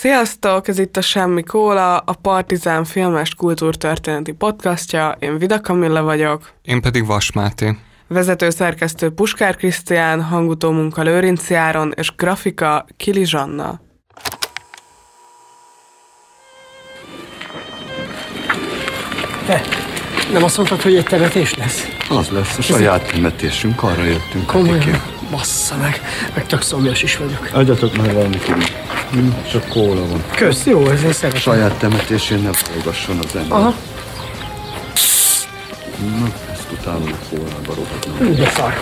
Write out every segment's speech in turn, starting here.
Sziasztok, ez itt a Semmi Kóla, a Partizán filmes kultúrtörténeti podcastja. Én Vida Kamilla vagyok. Én pedig Vas Máté. Vezető szerkesztő Puskár Krisztián, hangutó munka Lőrinc Járon és grafika Kili Zsanna. Te, nem azt mondtad, hogy egy temetés lesz? Az lesz a saját temetésünk, arra jöttünk. Komolyan? Atikém. Bassza meg, meg tök szomjas is vagyok. Adjatok már valamit inni. Hm, Csak kóla van. Kösz, jó, ezért szeretem. Saját temetésén ne forgasson az ember. Aha, Na, ezt utálom a kólába rohadnom. hú, de szar.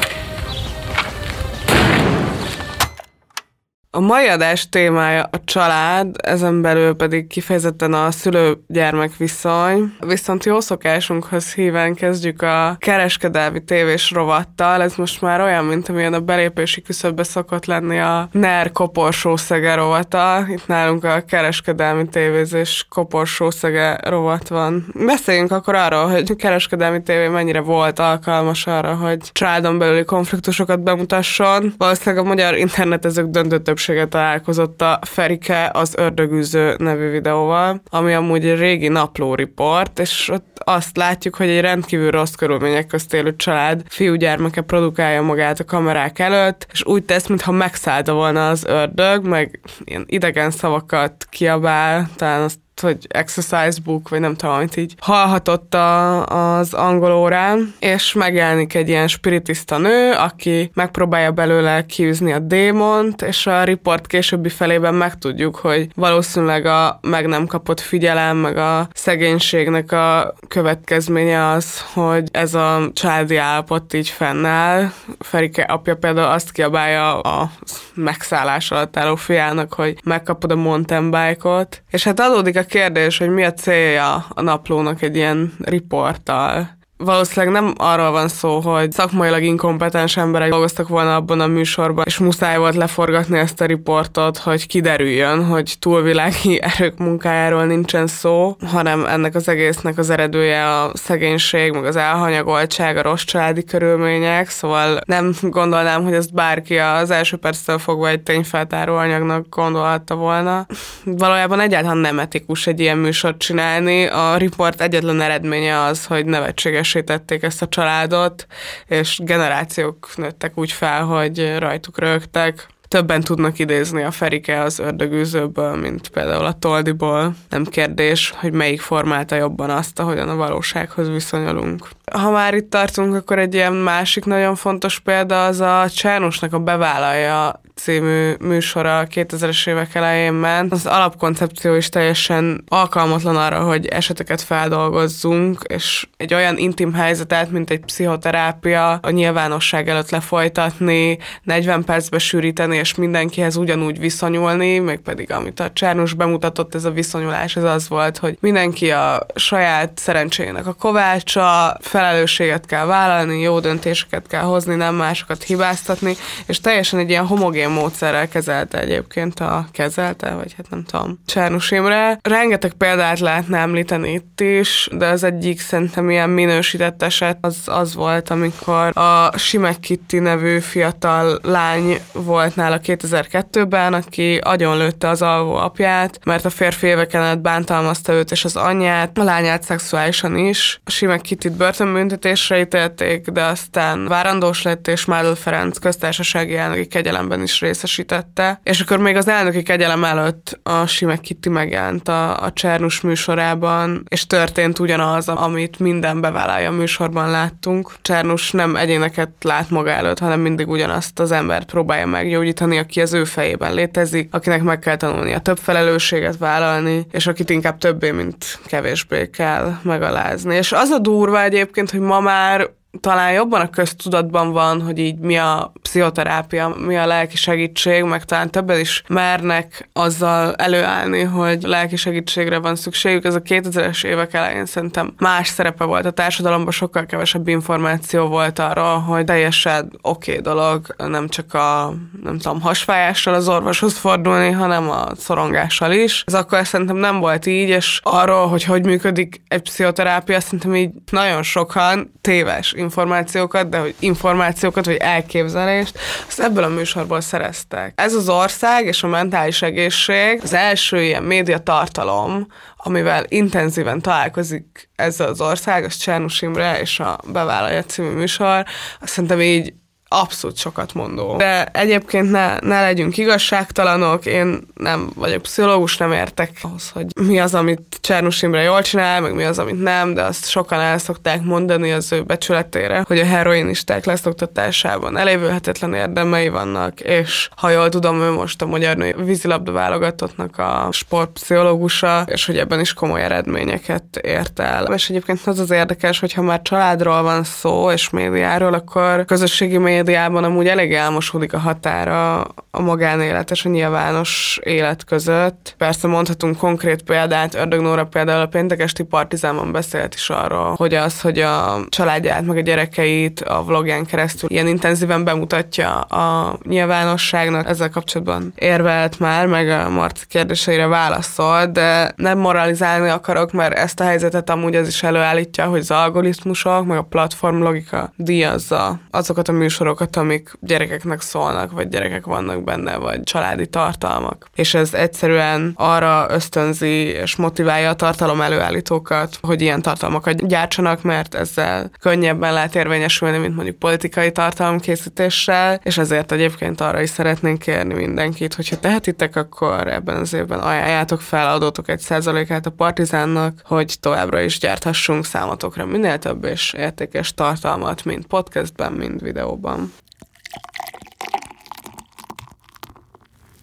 A mai adás témája a család, ezen belül pedig kifejezetten a szülő-gyermek viszony. Viszont jó szokásunkhoz híven kezdjük a kereskedelmi tévés rovattal. Ez most már olyan, mint amilyen a belépési küszöbbe szokott lenni a NER koporsószege rovata. Itt nálunk a kereskedelmi tévézés koporsószege rovat van. Beszéljünk akkor arról, hogy a kereskedelmi tévé mennyire volt alkalmas arra, hogy családon belüli konfliktusokat bemutasson. Valószínűleg a magyar internetezők döntő többsége találkozott a Ferike az ördögűző nevű videóval, ami amúgy egy régi naplóriport, és ott azt látjuk, hogy egy rendkívül rossz körülmények közt élő család fiúgyermeke produkálja magát a kamerák előtt, és úgy tesz, mintha megszállta volna az ördög, meg ilyen idegen szavakat kiabál, talán azt hogy exercise book, vagy nem tudom, amit így hallhatott a, az angol órán, és megjelenik egy ilyen spiritista nő, aki megpróbálja belőle kiűzni a démont, és a report későbbi felében megtudjuk, hogy valószínűleg a meg nem kapott figyelem, meg a szegénységnek a következménye az, hogy ez a családi állapot így fennáll. Ferike apja például azt kiabálja a megszállás alatt álló fiának, hogy megkapod a mountain bike-ot, és hát adódik a kérdés, hogy mi a célja a naplónak egy ilyen riporttal. Valószínűleg nem arról van szó, hogy szakmailag inkompetens emberek dolgoztak volna abban a műsorban, és muszáj volt leforgatni ezt a riportot, hogy kiderüljön, hogy túlvilági erők munkájáról nincsen szó, hanem ennek az egésznek az eredője a szegénység, meg az elhanyagoltság, a rossz családi körülmények, szóval nem gondolnám, hogy ezt bárki az első perctől fogva egy tényfeltáró anyagnak gondolhatta volna. Valójában egyáltalán nem etikus egy ilyen műsort csinálni. A riport egyetlen eredménye az, hogy nevetséges tették ezt a családot, és generációk nőttek úgy fel, hogy rajtuk rögtek. Többen tudnak idézni a Ferike az ördögűzőből, mint például a Toldiból. Nem kérdés, hogy melyik formálta jobban azt, ahogyan a valósághoz viszonyulunk. Ha már itt tartunk, akkor egy ilyen másik nagyon fontos példa az a Csernusnak a Bevállalja című műsora a 2000-es évek elején ment. Az alapkoncepció is teljesen alkalmatlan arra, hogy eseteket feldolgozzunk, és egy olyan intim helyzetet, mint egy pszichoterápia, a nyilvánosság előtt lefolytatni, 40 percbe sűríteni, és mindenkihez ugyanúgy viszonyulni, meg pedig amit a Csernus bemutatott, ez a viszonyulás, ez az volt, hogy mindenki a saját szerencsének a kovácsa, felelősséget kell vállalni, jó döntéseket kell hozni, nem másokat hibáztatni, és teljesen egy ilyen homogén módszerrel kezelte egyébként a kezelte, vagy hát nem tudom, Csernus Imre. Rengeteg példát lehetne említeni itt is, de az egyik szerintem ilyen minősített eset az, az volt, amikor a Simek Kitty nevű fiatal lány volt nála 2002-ben, aki agyonlőtte az alvó apját, mert a férfi éveken át bántalmazta őt és az anyját, a lányát szexuálisan is. A Simek Kittit börtönbüntetésre ítélték, de aztán várandós lett, és Mádl Ferenc köztársasági elnöki kegyelemben is részesítette. És akkor még az elnöki kegyelem előtt a Simek Kitty megjelent a, a Csernus műsorában, és történt ugyanaz, amit minden bevállalja műsorban láttunk. Csernus nem egyéneket lát maga előtt, hanem mindig ugyanazt az embert próbálja meggyógyítani, aki az ő fejében létezik, akinek meg kell tanulnia több felelősséget vállalni, és akit inkább többé, mint kevésbé kell megalázni. És az a durva egyébként, hogy ma már talán jobban a köztudatban van, hogy így mi a pszichoterápia, mi a lelki segítség, meg talán többen is mernek azzal előállni, hogy lelki segítségre van szükségük. Ez a 2000-es évek elején szerintem más szerepe volt a társadalomban, sokkal kevesebb információ volt arról, hogy teljesen oké okay dolog, nem csak a nem tudom, hasfájással az orvoshoz fordulni, hanem a szorongással is. Ez akkor szerintem nem volt így, és arról, hogy hogy működik egy pszichoterápia, szerintem így nagyon sokan téves információkat, de hogy információkat vagy elképzelést, azt ebből a műsorból szereztek. Ez az ország és a mentális egészség az első ilyen média tartalom, amivel intenzíven találkozik ezzel az ország, az Csernus Imre és a Bevállalja című műsor, azt szerintem így abszolút sokat mondó. De egyébként ne, ne legyünk igazságtalanok, én nem vagyok pszichológus, nem értek ahhoz, hogy mi az, amit Csernus Imre jól csinál, meg mi az, amit nem, de azt sokan el szokták mondani az ő becsületére, hogy a heroinisták leszoktatásában elévülhetetlen érdemei vannak, és ha jól tudom, ő most a magyar női vízilabda válogatottnak a sportpszichológusa, és hogy ebben is komoly eredményeket ért el. És egyébként az az érdekes, hogy ha már családról van szó, és médiáról, akkor közösségi médiáról médiában amúgy elég elmosódik a határa a magánélet és a nyilvános élet között. Persze mondhatunk konkrét példát, Ördög Nóra például a péntekesti partizánban beszélt is arról, hogy az, hogy a családját meg a gyerekeit a vlogján keresztül ilyen intenzíven bemutatja a nyilvánosságnak, ezzel kapcsolatban érvelt már, meg a Marci kérdéseire válaszol, de nem moralizálni akarok, mert ezt a helyzetet amúgy az is előállítja, hogy az algoritmusok, meg a platform logika díjazza azokat a műsorokat, műsorokat, amik gyerekeknek szólnak, vagy gyerekek vannak benne, vagy családi tartalmak. És ez egyszerűen arra ösztönzi és motiválja a tartalom előállítókat, hogy ilyen tartalmakat gyártsanak, mert ezzel könnyebben lehet érvényesülni, mint mondjuk politikai tartalomkészítéssel, és ezért egyébként arra is szeretnénk kérni mindenkit, hogyha tehetitek, akkor ebben az évben ajánljátok fel, adótok egy százalékát a Partizánnak, hogy továbbra is gyárthassunk számotokra minél több és értékes tartalmat, mind podcastben, mind videóban van.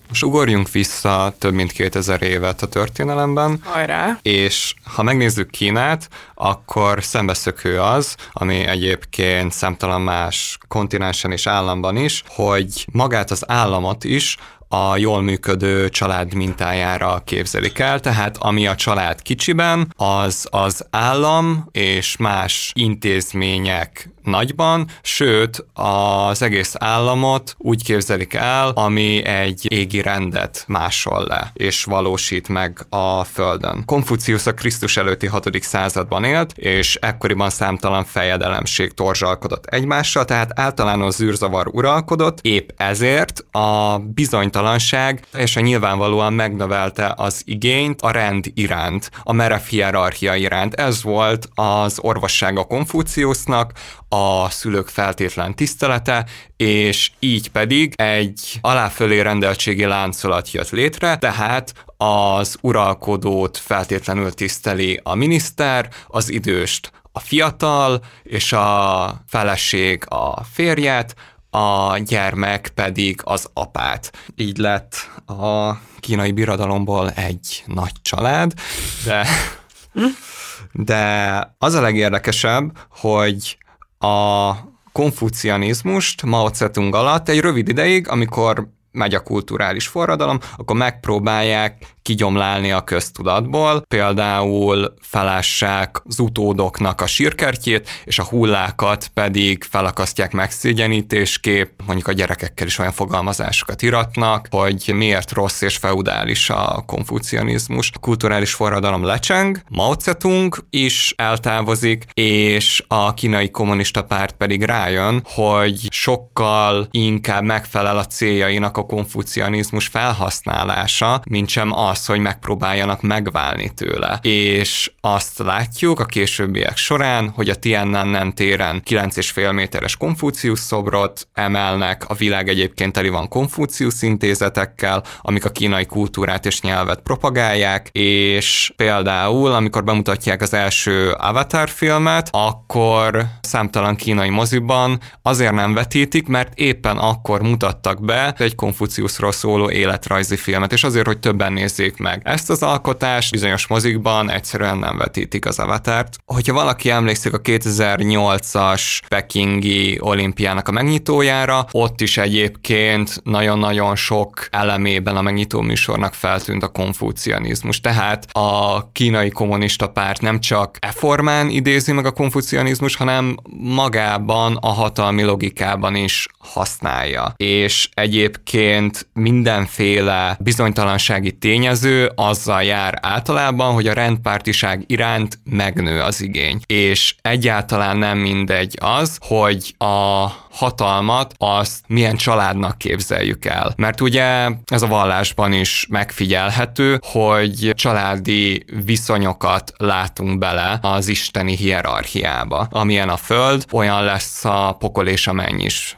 Most ugorjunk vissza több mint 2000 évet a történelemben. Hajrá! És ha megnézzük Kínát, akkor szembeszökő az, ami egyébként számtalan más kontinensen és államban is, hogy magát az államot is a jól működő család mintájára képzelik el, tehát ami a család kicsiben, az az állam és más intézmények nagyban, sőt az egész államot úgy képzelik el, ami egy égi rendet másol le, és valósít meg a Földön. Konfuciusz a Krisztus előtti 6. században élt, és ekkoriban számtalan fejedelemség torzsalkodott egymással, tehát általános zűrzavar uralkodott, épp ezért a bizonytalanság és a nyilvánvalóan megnövelte az igényt a rend iránt, a merev hierarchia iránt. Ez volt az orvosság a Konfuciusznak, a szülők feltétlen tisztelete, és így pedig egy aláfölé rendeltségi láncolat jött létre, tehát az uralkodót feltétlenül tiszteli a miniszter, az időst a fiatal, és a feleség a férjet, a gyermek pedig az apát. Így lett a kínai birodalomból egy nagy család, de, de az a legérdekesebb, hogy a konfucianizmust Mao Zedong alatt egy rövid ideig, amikor megy a kulturális forradalom, akkor megpróbálják kigyomlálni a köztudatból, például felássák az utódoknak a sírkertjét, és a hullákat pedig felakasztják megszégyenítésképp, mondjuk a gyerekekkel is olyan fogalmazásokat iratnak, hogy miért rossz és feudális a konfucianizmus. A kulturális forradalom lecseng, Mao Zedong is eltávozik, és a kínai kommunista párt pedig rájön, hogy sokkal inkább megfelel a céljainak a konfucianizmus felhasználása, mint sem az, hogy megpróbáljanak megválni tőle. És azt látjuk a későbbiek során, hogy a Tiananmen téren 9,5 méteres Konfucius szobrot emelnek, a világ egyébként teli van Konfucius intézetekkel, amik a kínai kultúrát és nyelvet propagálják, és például, amikor bemutatják az első Avatar filmet, akkor számtalan kínai moziban azért nem vetítik, mert éppen akkor mutattak be egy Konfuciusról szóló életrajzi filmet, és azért, hogy többen nézzék meg. Ezt az alkotást bizonyos mozikban egyszerűen nem vetítik az avatárt. Hogyha valaki emlékszik a 2008-as Pekingi olimpiának a megnyitójára, ott is egyébként nagyon-nagyon sok elemében a megnyitó műsornak feltűnt a konfucianizmus. Tehát a kínai kommunista párt nem csak e formán idézi meg a konfucianizmus, hanem magában a hatalmi logikában is használja. És egyébként mindenféle bizonytalansági tényező azzal jár általában, hogy a rendpártiság iránt megnő az igény. És egyáltalán nem mindegy az, hogy a hatalmat azt milyen családnak képzeljük el. Mert ugye ez a vallásban is megfigyelhető, hogy családi viszonyokat látunk bele az isteni hierarchiába. Amilyen a föld, olyan lesz a pokol és a menny is.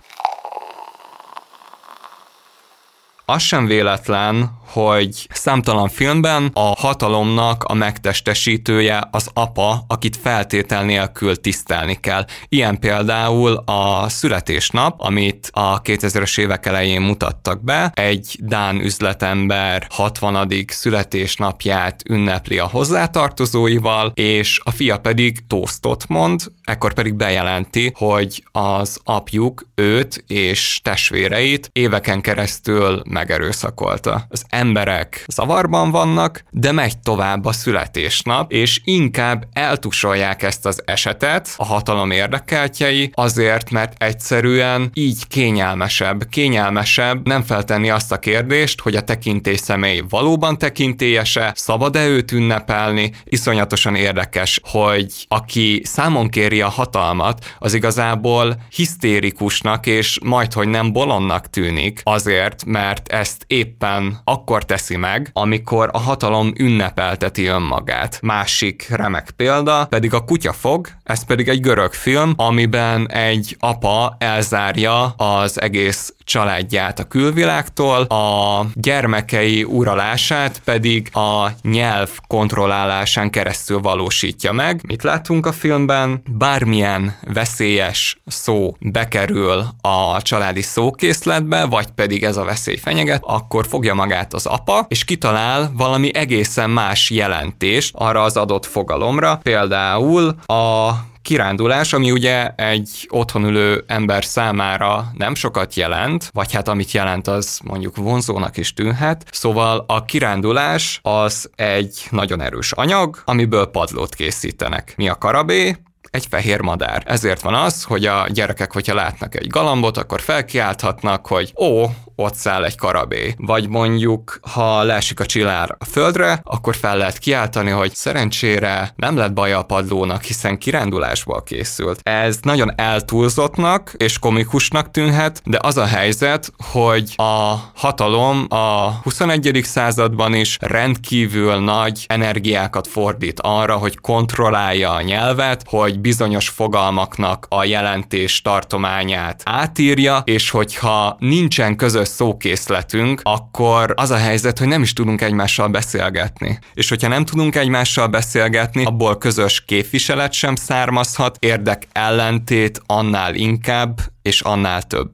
Az sem véletlen, hogy számtalan filmben a hatalomnak a megtestesítője az apa, akit feltétel nélkül tisztelni kell. Ilyen például a születésnap, amit a 2000-es évek elején mutattak be. Egy Dán üzletember 60. születésnapját ünnepli a hozzátartozóival, és a fia pedig tosztot mond, ekkor pedig bejelenti, hogy az apjuk őt és testvéreit éveken keresztül megerőszakolta. Az emberek zavarban vannak, de megy tovább a születésnap, és inkább eltusolják ezt az esetet a hatalom érdekeltjei, azért, mert egyszerűen így kényelmesebb. Kényelmesebb nem feltenni azt a kérdést, hogy a tekintély személy valóban tekintélyese, szabad-e őt ünnepelni, iszonyatosan érdekes, hogy aki számon kéri a hatalmat, az igazából hisztérikusnak és majdhogy nem bolondnak tűnik, azért, mert ezt éppen akkor akkor teszi meg, amikor a hatalom ünnepelteti önmagát. Másik remek példa pedig a Kutyafog, ez pedig egy görög film, amiben egy apa elzárja az egész családját a külvilágtól, a gyermekei uralását pedig a nyelv kontrollálásán keresztül valósítja meg. Mit látunk a filmben? Bármilyen veszélyes szó bekerül a családi szókészletbe, vagy pedig ez a veszély fenyeget, akkor fogja magát az apa, és kitalál valami egészen más jelentést arra az adott fogalomra, például a kirándulás, ami ugye egy otthon ülő ember számára nem sokat jelent, vagy hát amit jelent, az mondjuk vonzónak is tűnhet. Szóval a kirándulás az egy nagyon erős anyag, amiből padlót készítenek. Mi a karabé? egy fehér madár. Ezért van az, hogy a gyerekek, hogyha látnak egy galambot, akkor felkiálthatnak, hogy ó, ott száll egy karabé. Vagy mondjuk, ha leesik a csillár a földre, akkor fel lehet kiáltani, hogy szerencsére nem lett baja a padlónak, hiszen kirándulásból készült. Ez nagyon eltúlzottnak és komikusnak tűnhet, de az a helyzet, hogy a hatalom a 21. században is rendkívül nagy energiákat fordít arra, hogy kontrollálja a nyelvet, hogy bizonyos fogalmaknak a jelentés tartományát átírja, és hogyha nincsen közös szókészletünk, akkor az a helyzet, hogy nem is tudunk egymással beszélgetni. És hogyha nem tudunk egymással beszélgetni, abból közös képviselet sem származhat, érdek ellentét annál inkább és annál több.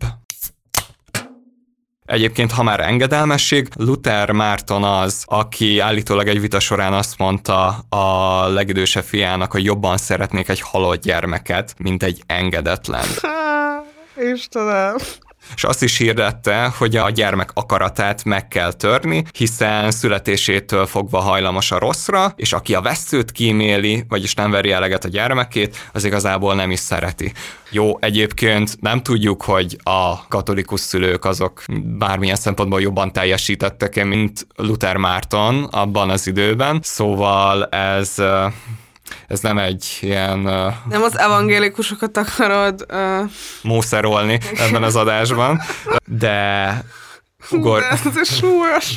Egyébként, ha már engedelmesség, Luther Márton az, aki állítólag egy vita során azt mondta a legidősebb fiának, hogy jobban szeretnék egy halott gyermeket, mint egy engedetlen. Istenem és azt is hirdette, hogy a gyermek akaratát meg kell törni, hiszen születésétől fogva hajlamos a rosszra, és aki a veszőt kíméli, vagyis nem veri eleget a gyermekét, az igazából nem is szereti. Jó, egyébként nem tudjuk, hogy a katolikus szülők azok bármilyen szempontból jobban teljesítettek mint Luther Márton abban az időben, szóval ez ez nem egy ilyen... Uh, nem az evangélikusokat akarod... Uh... Mószerolni ebben az adásban, de... Ugor... De ez súlyos.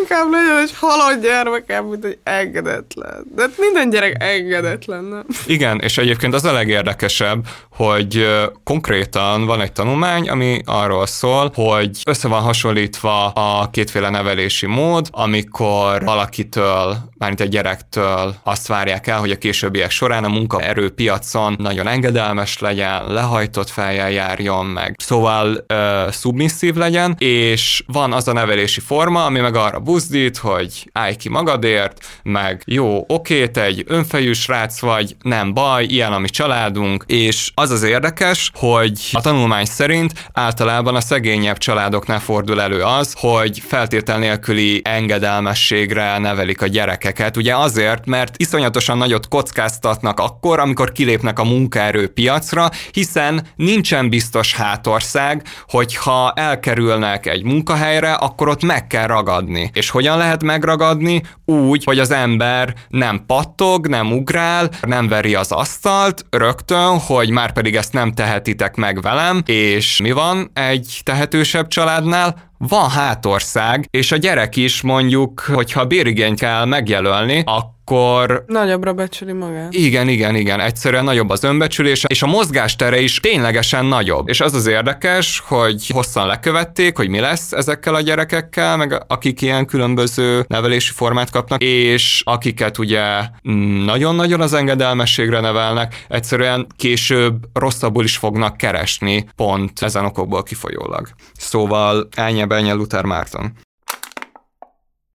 Inkább legyen egy halott gyermekem, mint egy engedetlen. De minden gyerek engedetlen, nem? Igen, és egyébként az a legérdekesebb, hogy konkrétan van egy tanulmány, ami arról szól, hogy össze van hasonlítva a kétféle nevelési mód, amikor valakitől, mármint egy gyerektől azt várják el, hogy a későbbiek során a munkaerőpiacon nagyon engedelmes legyen, lehajtott fejjel járjon meg, szóval uh, szubmisszív legyen, és van az a nevelési forma, ami meg arra buzdít, hogy állj ki magadért, meg jó, oké, te egy önfejű srác vagy, nem baj, ilyen a mi családunk, és az az érdekes, hogy a tanulmány szerint általában a szegényebb családoknál fordul elő az, hogy feltétel nélküli engedelmességre nevelik a gyerekeket. Ugye azért, mert iszonyatosan nagyot kockáztatnak akkor, amikor kilépnek a munkaerőpiacra, hiszen nincsen biztos hátország, hogyha elkerülnek egy munkahelyre, akkor ott meg kell ragadni. És hogyan lehet megragadni? Úgy, hogy az ember nem pattog, nem ugrál, nem veri az asztalt, rögtön, hogy már pedig ezt nem tehetitek meg velem, és mi van egy tehetősebb családnál? Van hátország, és a gyerek is mondjuk, hogyha bérigényt kell megjelölni, akkor akkor... Nagyobbra becsüli magát. Igen, igen, igen, egyszerűen nagyobb az önbecsülés, és a mozgástere is ténylegesen nagyobb. És az az érdekes, hogy hosszan lekövették, hogy mi lesz ezekkel a gyerekekkel, meg akik ilyen különböző nevelési formát kapnak, és akiket ugye nagyon-nagyon az engedelmességre nevelnek, egyszerűen később rosszabbul is fognak keresni, pont ezen okokból kifolyólag. Szóval ennyi Benye Luther Márton.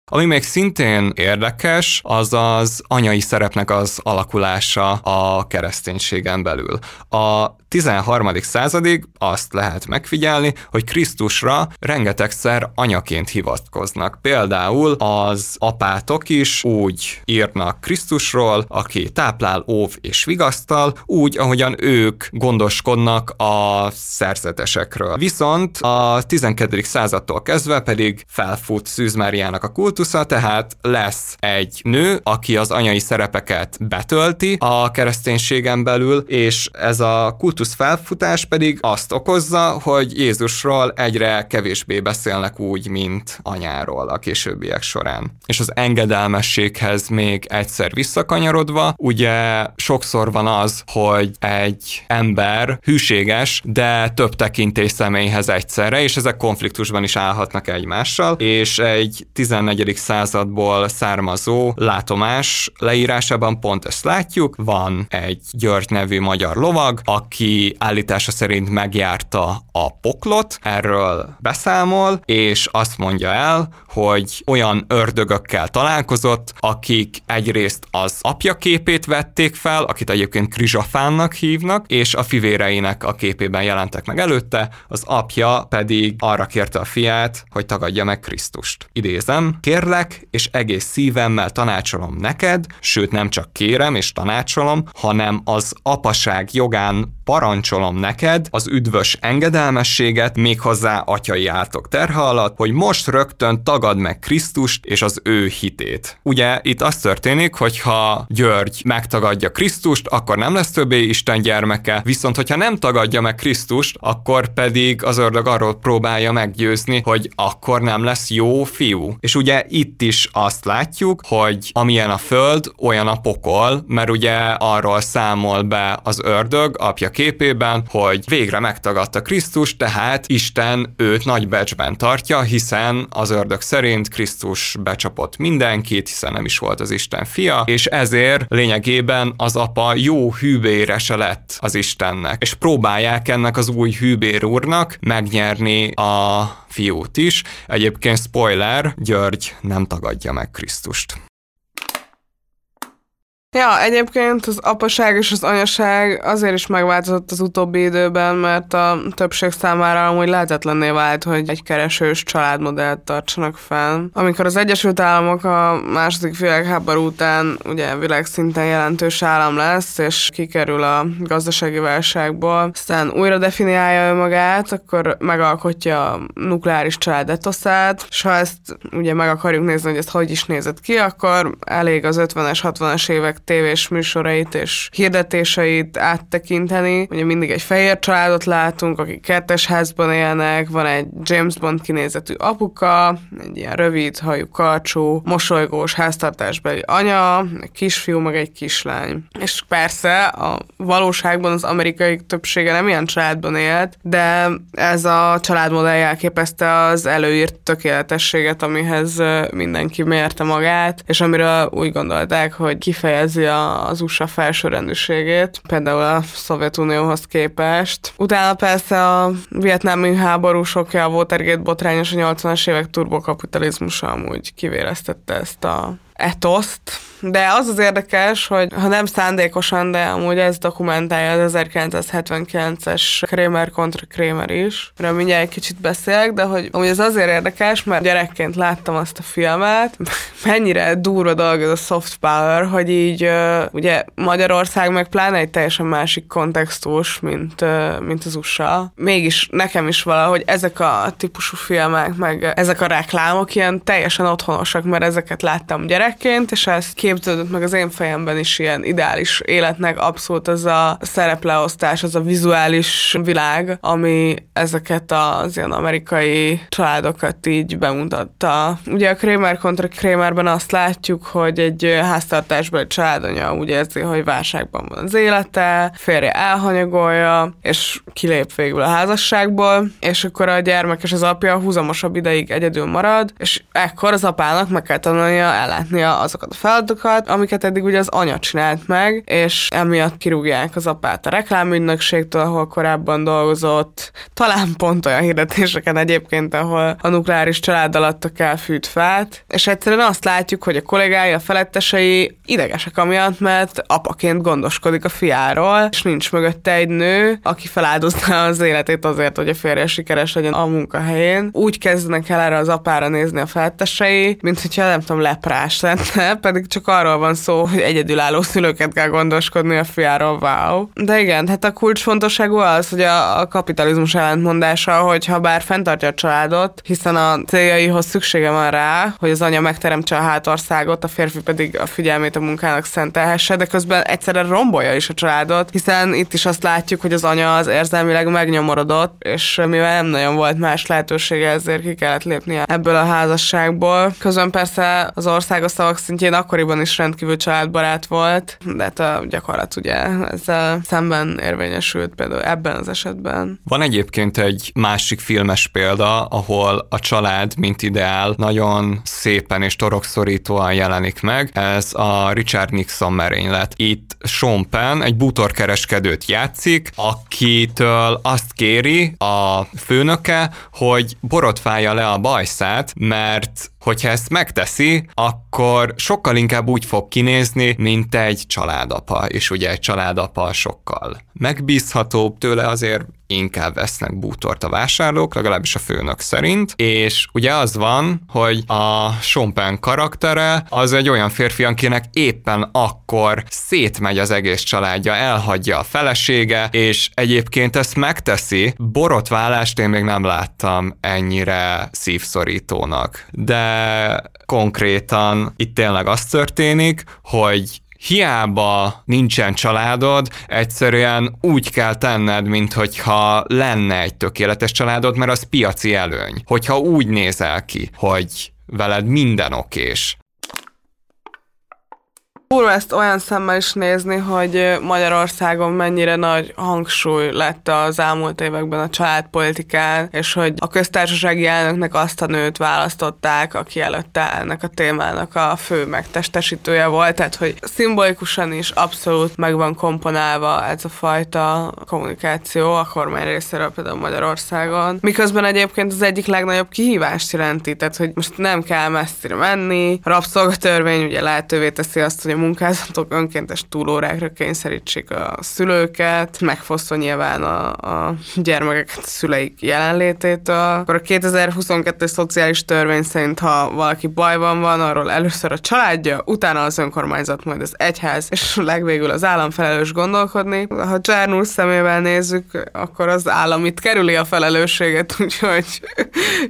Ami még szintén érdekes, az az anyai szerepnek az alakulása a kereszténységen belül. A 13. századig azt lehet megfigyelni, hogy Krisztusra rengetegszer anyaként hivatkoznak. Például az apátok is úgy írnak Krisztusról, aki táplál, óv és vigasztal, úgy, ahogyan ők gondoskodnak a szerzetesekről. Viszont a 12. századtól kezdve pedig felfut Szűz Máriának a kultusza, tehát lesz egy nő, aki az anyai szerepeket betölti a kereszténységen belül, és ez a kultusz kultusz felfutás pedig azt okozza, hogy Jézusról egyre kevésbé beszélnek úgy, mint anyáról a későbbiek során. És az engedelmességhez még egyszer visszakanyarodva, ugye sokszor van az, hogy egy ember hűséges, de több tekintés személyhez egyszerre, és ezek konfliktusban is állhatnak egymással, és egy 14. századból származó látomás leírásában pont ezt látjuk, van egy György nevű magyar lovag, aki aki állítása szerint megjárta a poklot, erről beszámol, és azt mondja el, hogy olyan ördögökkel találkozott, akik egyrészt az apja képét vették fel, akit egyébként Krizsafánnak hívnak, és a fivéreinek a képében jelentek meg előtte, az apja pedig arra kérte a fiát, hogy tagadja meg Krisztust. Idézem, kérlek, és egész szívemmel tanácsolom neked, sőt nem csak kérem és tanácsolom, hanem az apaság jogán parancsolom neked az üdvös engedelmességet, méghozzá atyai átok terhe alatt, hogy most rögtön tagad meg Krisztust és az ő hitét. Ugye itt az történik, hogy ha György megtagadja Krisztust, akkor nem lesz többé Isten gyermeke, viszont hogyha nem tagadja meg Krisztust, akkor pedig az ördög arról próbálja meggyőzni, hogy akkor nem lesz jó fiú. És ugye itt is azt látjuk, hogy amilyen a föld, olyan a pokol, mert ugye arról számol be az ördög apja képében, hogy végre megtagadta Krisztus, tehát Isten őt nagy becsben tartja, hiszen az ördög szerint Krisztus becsapott mindenkit, hiszen nem is volt az Isten fia, és ezért lényegében az apa jó hűbérese lett az Istennek, és próbálják ennek az új hűbér úrnak megnyerni a fiút is. Egyébként spoiler, György nem tagadja meg Krisztust. Ja, egyébként az apaság és az anyaság azért is megváltozott az utóbbi időben, mert a többség számára amúgy lehetetlenné vált, hogy egy keresős családmodellt tartsanak fel. Amikor az Egyesült Államok a második világháború után ugye világszinten jelentős állam lesz, és kikerül a gazdasági válságból, aztán újra definiálja önmagát, akkor megalkotja a nukleáris család etoszát, és ha ezt ugye meg akarjuk nézni, hogy ez hogy is nézett ki, akkor elég az 50-es, 60-as évek tévés műsorait és hirdetéseit áttekinteni. Ugye mindig egy fehér családot látunk, akik kertes házban élnek, van egy James Bond kinézetű apuka, egy ilyen rövid hajú karcsú, mosolygós háztartásbeli anya, egy kisfiú, meg egy kislány. És persze a valóságban az amerikai többsége nem ilyen családban élt, de ez a családmodell jelképezte az előírt tökéletességet, amihez mindenki mérte magát, és amiről úgy gondolták, hogy kifejez jelzi az USA felsőrendűségét, például a Szovjetunióhoz képest. Utána persze a vietnámi háború sokja, a Watergate botrányos a 80-as évek turbokapitalizmusa amúgy kivéreztette ezt a etoszt, de az az érdekes, hogy ha nem szándékosan, de amúgy ez dokumentálja az 1979-es Kramer kontra Kramer is, amiről mindjárt egy kicsit beszélek, de hogy amúgy ez azért érdekes, mert gyerekként láttam azt a filmet, mennyire durva dolog ez a soft power, hogy így ugye Magyarország meg pláne egy teljesen másik kontextus, mint, mint az USA. Mégis nekem is valahogy ezek a típusú filmek, meg ezek a reklámok ilyen teljesen otthonosak, mert ezeket láttam gyerekként, és ezt képződött meg az én fejemben is ilyen ideális életnek abszolút az a szerepleosztás, az a vizuális világ, ami ezeket az ilyen amerikai családokat így bemutatta. Ugye a Kramer kontra Kramerben azt látjuk, hogy egy háztartásban egy családanya úgy érzi, hogy válságban van az élete, férje elhanyagolja, és kilép végül a házasságból, és akkor a gyermek és az apja húzamosabb ideig egyedül marad, és ekkor az apának meg kell tanulnia ellátnia azokat a feladatokat, amiket eddig ugye az anya csinált meg, és emiatt kirúgják az apát a reklámügynökségtől, ahol korábban dolgozott, talán pont olyan hirdetéseken egyébként, ahol a nukleáris család alatt a kell fűt fát, és egyszerűen azt látjuk, hogy a kollégái, a felettesei idegesek amiatt, mert apaként gondoskodik a fiáról, és nincs mögötte egy nő, aki feláldozná az életét azért, hogy a férje sikeres legyen a munkahelyén. Úgy kezdenek el erre az apára nézni a felettesei, mint hogyha nem tudom, leprás lenne, pedig csak arról van szó, hogy egyedülálló szülőket kell gondoskodni a fiáról, wow. De igen, hát a kulcsfontosságú az, hogy a, a kapitalizmus ellentmondása, hogyha bár fenntartja a családot, hiszen a céljaihoz szüksége van rá, hogy az anya megteremtse a hátországot, a férfi pedig a figyelmét a munkának szentelhesse, de közben egyszerűen rombolja is a családot, hiszen itt is azt látjuk, hogy az anya az érzelmileg megnyomorodott, és mivel nem nagyon volt más lehetősége, ezért ki kellett lépnie ebből a házasságból. Közben persze az ország a szavak szintjén akkoriban is rendkívül családbarát volt, de hát a gyakorlat ugye ezzel szemben érvényesült például ebben az esetben. Van egyébként egy másik filmes példa, ahol a család, mint ideál, nagyon szépen és torokszorítóan jelenik meg. Ez a Richard Nixon merénylet. Itt Sean Penn egy bútorkereskedőt játszik, akitől azt kéri a főnöke, hogy borotfálja le a bajszát, mert hogyha ezt megteszi, akkor sokkal inkább úgy fog kinézni, mint egy családapa, és ugye egy családapa sokkal megbízhatóbb tőle, azért inkább vesznek bútort a vásárlók, legalábbis a főnök szerint, és ugye az van, hogy a Sompen karaktere az egy olyan férfi, akinek éppen akkor szétmegy az egész családja, elhagyja a felesége, és egyébként ezt megteszi, borotválást én még nem láttam ennyire szívszorítónak, de konkrétan itt tényleg az történik, hogy hiába nincsen családod, egyszerűen úgy kell tenned, mintha lenne egy tökéletes családod, mert az piaci előny. Hogyha úgy nézel ki, hogy veled minden okés, Kurva ezt olyan szemmel is nézni, hogy Magyarországon mennyire nagy hangsúly lett az elmúlt években a családpolitikán, és hogy a köztársasági elnöknek azt a nőt választották, aki előtte ennek a témának a fő megtestesítője volt, tehát hogy szimbolikusan is abszolút meg van komponálva ez a fajta kommunikáció a kormány részéről például Magyarországon. Miközben egyébként az egyik legnagyobb kihívást jelenti, tehát hogy most nem kell messzire menni, a rabszolgatörvény ugye lehetővé teszi azt, hogy munkázatok önkéntes túlórákra kényszerítsék a szülőket, megfosztva nyilván a, a gyermekeket a szüleik jelenlététől. Akkor a 2022 szociális törvény szerint, ha valaki bajban van, arról először a családja, utána az önkormányzat, majd az egyház, és legvégül az állam felelős gondolkodni. Ha Csárnul szemével nézzük, akkor az állam itt kerüli a felelősséget, úgyhogy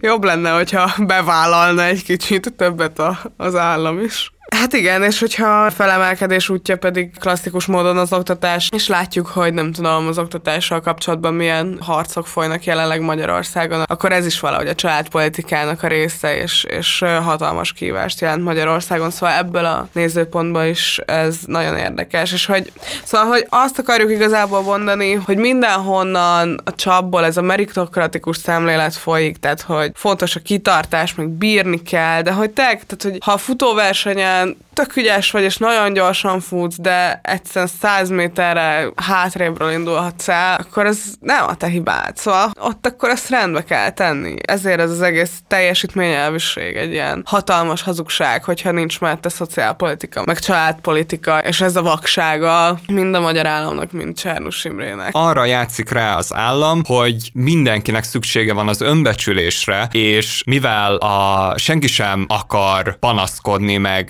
jobb lenne, hogyha bevállalna egy kicsit többet a, az állam is. Hát igen, és hogyha a felemelkedés útja pedig klasszikus módon az oktatás, és látjuk, hogy nem tudom, az oktatással kapcsolatban milyen harcok folynak jelenleg Magyarországon, akkor ez is valahogy a családpolitikának a része, és, és hatalmas kívást jelent Magyarországon, szóval ebből a nézőpontból is ez nagyon érdekes, és hogy szóval, hogy azt akarjuk igazából mondani, hogy mindenhonnan a csapból ez a meritokratikus szemlélet folyik, tehát hogy fontos a kitartás, meg bírni kell, de hogy te, tehát hogy ha a futóversenyen Um, tök ügyes vagy, és nagyon gyorsan futsz, de egyszerűen 100 méterre hátrébről indulhatsz el, akkor ez nem a te hibád. Szóval ott akkor ezt rendbe kell tenni. Ezért ez az egész teljesítményelvűség egy ilyen hatalmas hazugság, hogyha nincs mellette szociálpolitika, meg családpolitika, és ez a vaksága mind a magyar államnak, mind Csernus Imrének. Arra játszik rá az állam, hogy mindenkinek szüksége van az önbecsülésre, és mivel a senki sem akar panaszkodni, meg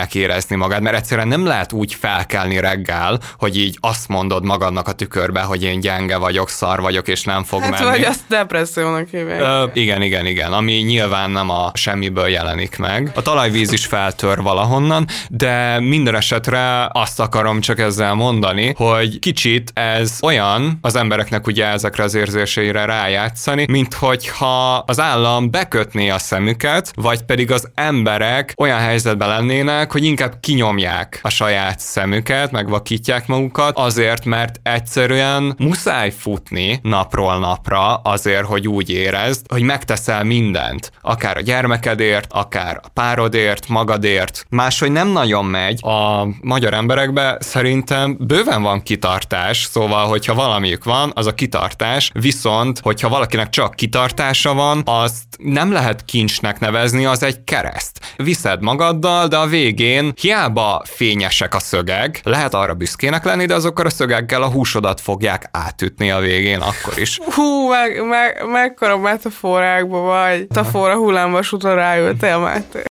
gyengének érezni magát, mert egyszerűen nem lehet úgy felkelni reggel, hogy így azt mondod magadnak a tükörbe, hogy én gyenge vagyok, szar vagyok, és nem fog Hát menni. vagy azt depressziónak hívják. Ö, igen, igen, igen, ami nyilván nem a semmiből jelenik meg. A talajvíz is feltör valahonnan, de minden esetre azt akarom csak ezzel mondani, hogy kicsit ez olyan az embereknek ugye ezekre az érzéseire rájátszani, mint hogyha az állam bekötné a szemüket, vagy pedig az emberek olyan helyzetben lennének, hogy inkább kinyomják a saját szemüket, megvakítják magukat, azért, mert egyszerűen muszáj futni napról napra azért, hogy úgy érezd, hogy megteszel mindent, akár a gyermekedért, akár a párodért, magadért. Máshogy nem nagyon megy. A magyar emberekbe szerintem bőven van kitartás, szóval, hogyha valamiük van, az a kitartás, viszont, hogyha valakinek csak kitartása van, azt nem lehet kincsnek nevezni, az egy kereszt. Viszed magaddal, de a végén hiába fényesek a szögek, lehet arra büszkének lenni, de azokkal a szögekkel a húsodat fogják átütni a végén akkor is. Hú, meg, meg, mekkora metaforákba vagy. Metafora hullámvasúton ráültél, Máté.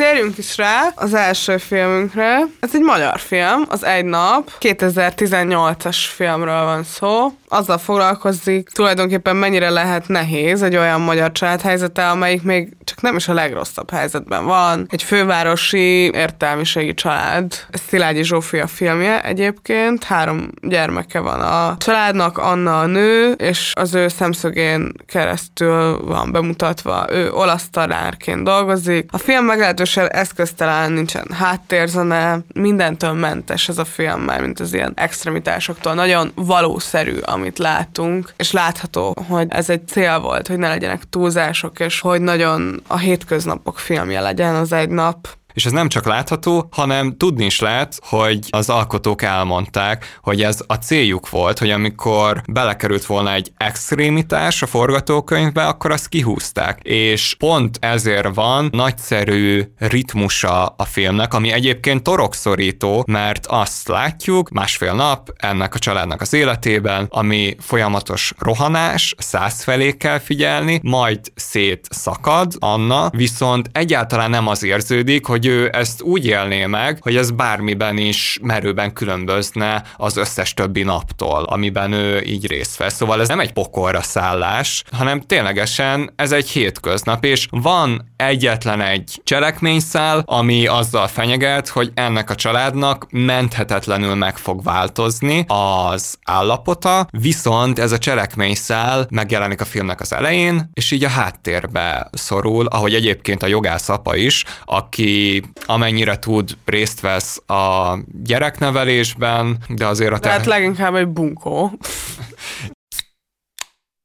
Térjünk is rá az első filmünkre. Ez egy magyar film, az Egy nap. 2018-as filmről van szó. Azzal foglalkozik tulajdonképpen mennyire lehet nehéz egy olyan magyar család helyzete, amelyik még csak nem is a legrosszabb helyzetben van. Egy fővárosi értelmiségi család. Ez Szilágyi Zsófia filmje egyébként. Három gyermeke van a családnak, Anna a nő, és az ő szemszögén keresztül van bemutatva. Ő olasz tanárként dolgozik. A film meglehetősen eszköztelen, nincsen háttérzene, mindentől mentes ez a film, már mint az ilyen extremitásoktól. Nagyon valószerű, amit látunk, és látható, hogy ez egy cél volt, hogy ne legyenek túlzások, és hogy nagyon a hétköznapok filmje legyen az egy nap. És ez nem csak látható, hanem tudni is lehet, hogy az alkotók elmondták, hogy ez a céljuk volt, hogy amikor belekerült volna egy extrémitás a forgatókönyvbe, akkor azt kihúzták. És pont ezért van nagyszerű ritmusa a filmnek, ami egyébként torokszorító, mert azt látjuk másfél nap ennek a családnak az életében, ami folyamatos rohanás, száz felé kell figyelni, majd szétszakad Anna, viszont egyáltalán nem az érződik, hogy ő ezt úgy élné meg, hogy ez bármiben is merőben különbözne az összes többi naptól, amiben ő így részt vesz. Szóval ez nem egy pokolra szállás, hanem ténylegesen ez egy hétköznap, és van egyetlen egy cselekményszál, ami azzal fenyeget, hogy ennek a családnak menthetetlenül meg fog változni az állapota, viszont ez a cselekményszál megjelenik a filmnek az elején, és így a háttérbe szorul, ahogy egyébként a jogász apa is, aki amennyire tud, részt vesz a gyereknevelésben, de azért a De hát leginkább egy bunkó.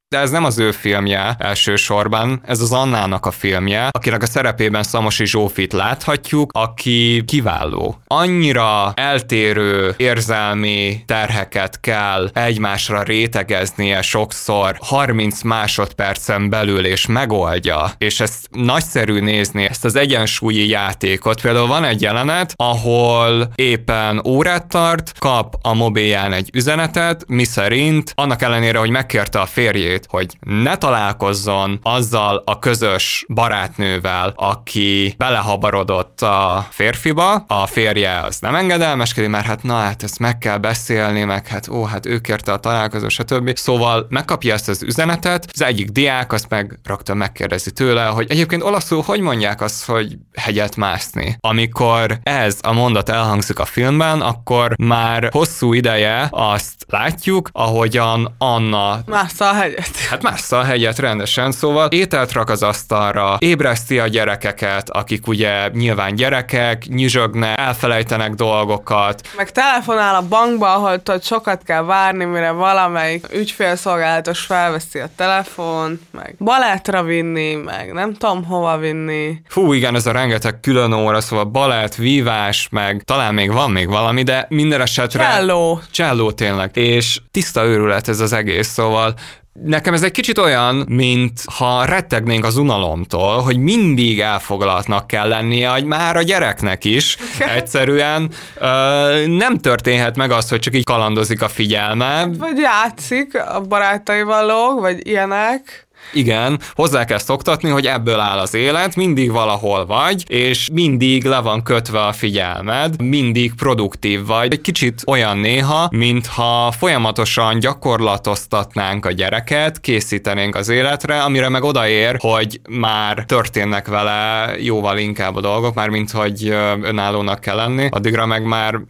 De ez nem az ő filmje elsősorban, ez az Annának a filmje, akinek a szerepében Szamosi Zsófit láthatjuk, aki kiváló. Annyira eltérő érzelmi terheket kell egymásra rétegeznie sokszor 30 másodpercen belül, és megoldja. És ezt nagyszerű nézni, ezt az egyensúlyi játékot. Például van egy jelenet, ahol éppen órát tart, kap a mobilján egy üzenetet, miszerint annak ellenére, hogy megkérte a férjét, hogy ne találkozzon azzal a közös barátnővel, aki belehabarodott a férfiba, a férje az nem engedelmeskedik, mert hát na hát ezt meg kell beszélni, meg hát ó, hát ő kérte a találkozó, stb. Szóval megkapja ezt az üzenetet, az egyik diák azt meg rögtön megkérdezi tőle, hogy egyébként olaszul hogy mondják azt, hogy hegyet mászni. Amikor ez a mondat elhangzik a filmben, akkor már hosszú ideje azt látjuk, ahogyan Anna Másza a hegyet. Hegyet. Hát mássza a hegyet rendesen, szóval ételt rak az asztalra, ébreszti a gyerekeket, akik ugye nyilván gyerekek, nyizsögnek, elfelejtenek dolgokat. Meg telefonál a bankba, ahol tudod, sokat kell várni, mire valamelyik ügyfélszolgálatos felveszi a telefon, meg balettra vinni, meg nem tudom hova vinni. Fú, igen, ez a rengeteg külön óra, szóval balett, vívás, meg talán még van még valami, de minden esetre... Cselló. Cselló tényleg. És tiszta őrület ez az egész, szóval Nekem ez egy kicsit olyan, mint ha rettegnénk az unalomtól, hogy mindig elfoglaltnak kell lennie, hogy már a gyereknek is. Egyszerűen ö, nem történhet meg az, hogy csak így kalandozik a figyelme. Vagy játszik a barátaival lóg, vagy ilyenek. Igen, hozzá kell szoktatni, hogy ebből áll az élet, mindig valahol vagy, és mindig le van kötve a figyelmed, mindig produktív vagy. Egy kicsit olyan néha, mintha folyamatosan gyakorlatoztatnánk a gyereket, készítenénk az életre, amire meg odaér, hogy már történnek vele jóval inkább a dolgok, már mint hogy önállónak kell lenni, addigra meg már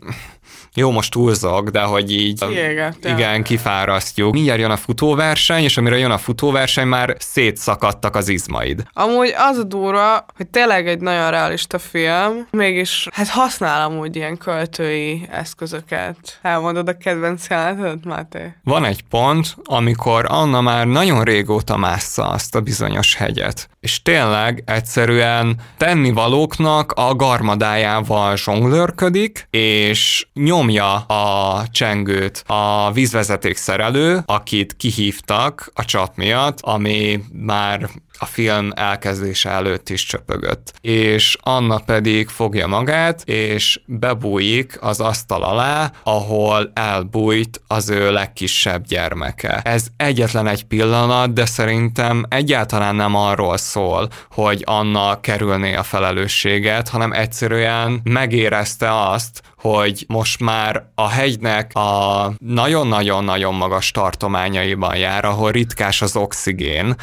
jó, most túlzok, de hogy így Kiégett, igen, kifárasztjuk. Mindjárt jön a futóverseny, és amire jön a futóverseny, már szétszakadtak az izmaid. Amúgy az a durva, hogy tényleg egy nagyon realista film, mégis hát használ amúgy ilyen költői eszközöket. Elmondod a kedvenc jelenetet, Máté? Van egy pont, amikor Anna már nagyon régóta mássza azt a bizonyos hegyet. És tényleg egyszerűen tennivalóknak a garmadájával zsonglőrködik, és nyom nyomja a csengőt a vízvezeték szerelő, akit kihívtak a csap miatt, ami már a film elkezdése előtt is csöpögött. És Anna pedig fogja magát, és bebújik az asztal alá, ahol elbújt az ő legkisebb gyermeke. Ez egyetlen egy pillanat, de szerintem egyáltalán nem arról szól, hogy Anna kerülné a felelősséget, hanem egyszerűen megérezte azt, hogy most már a hegynek a nagyon-nagyon-nagyon magas tartományaiban jár, ahol ritkás az oxigén,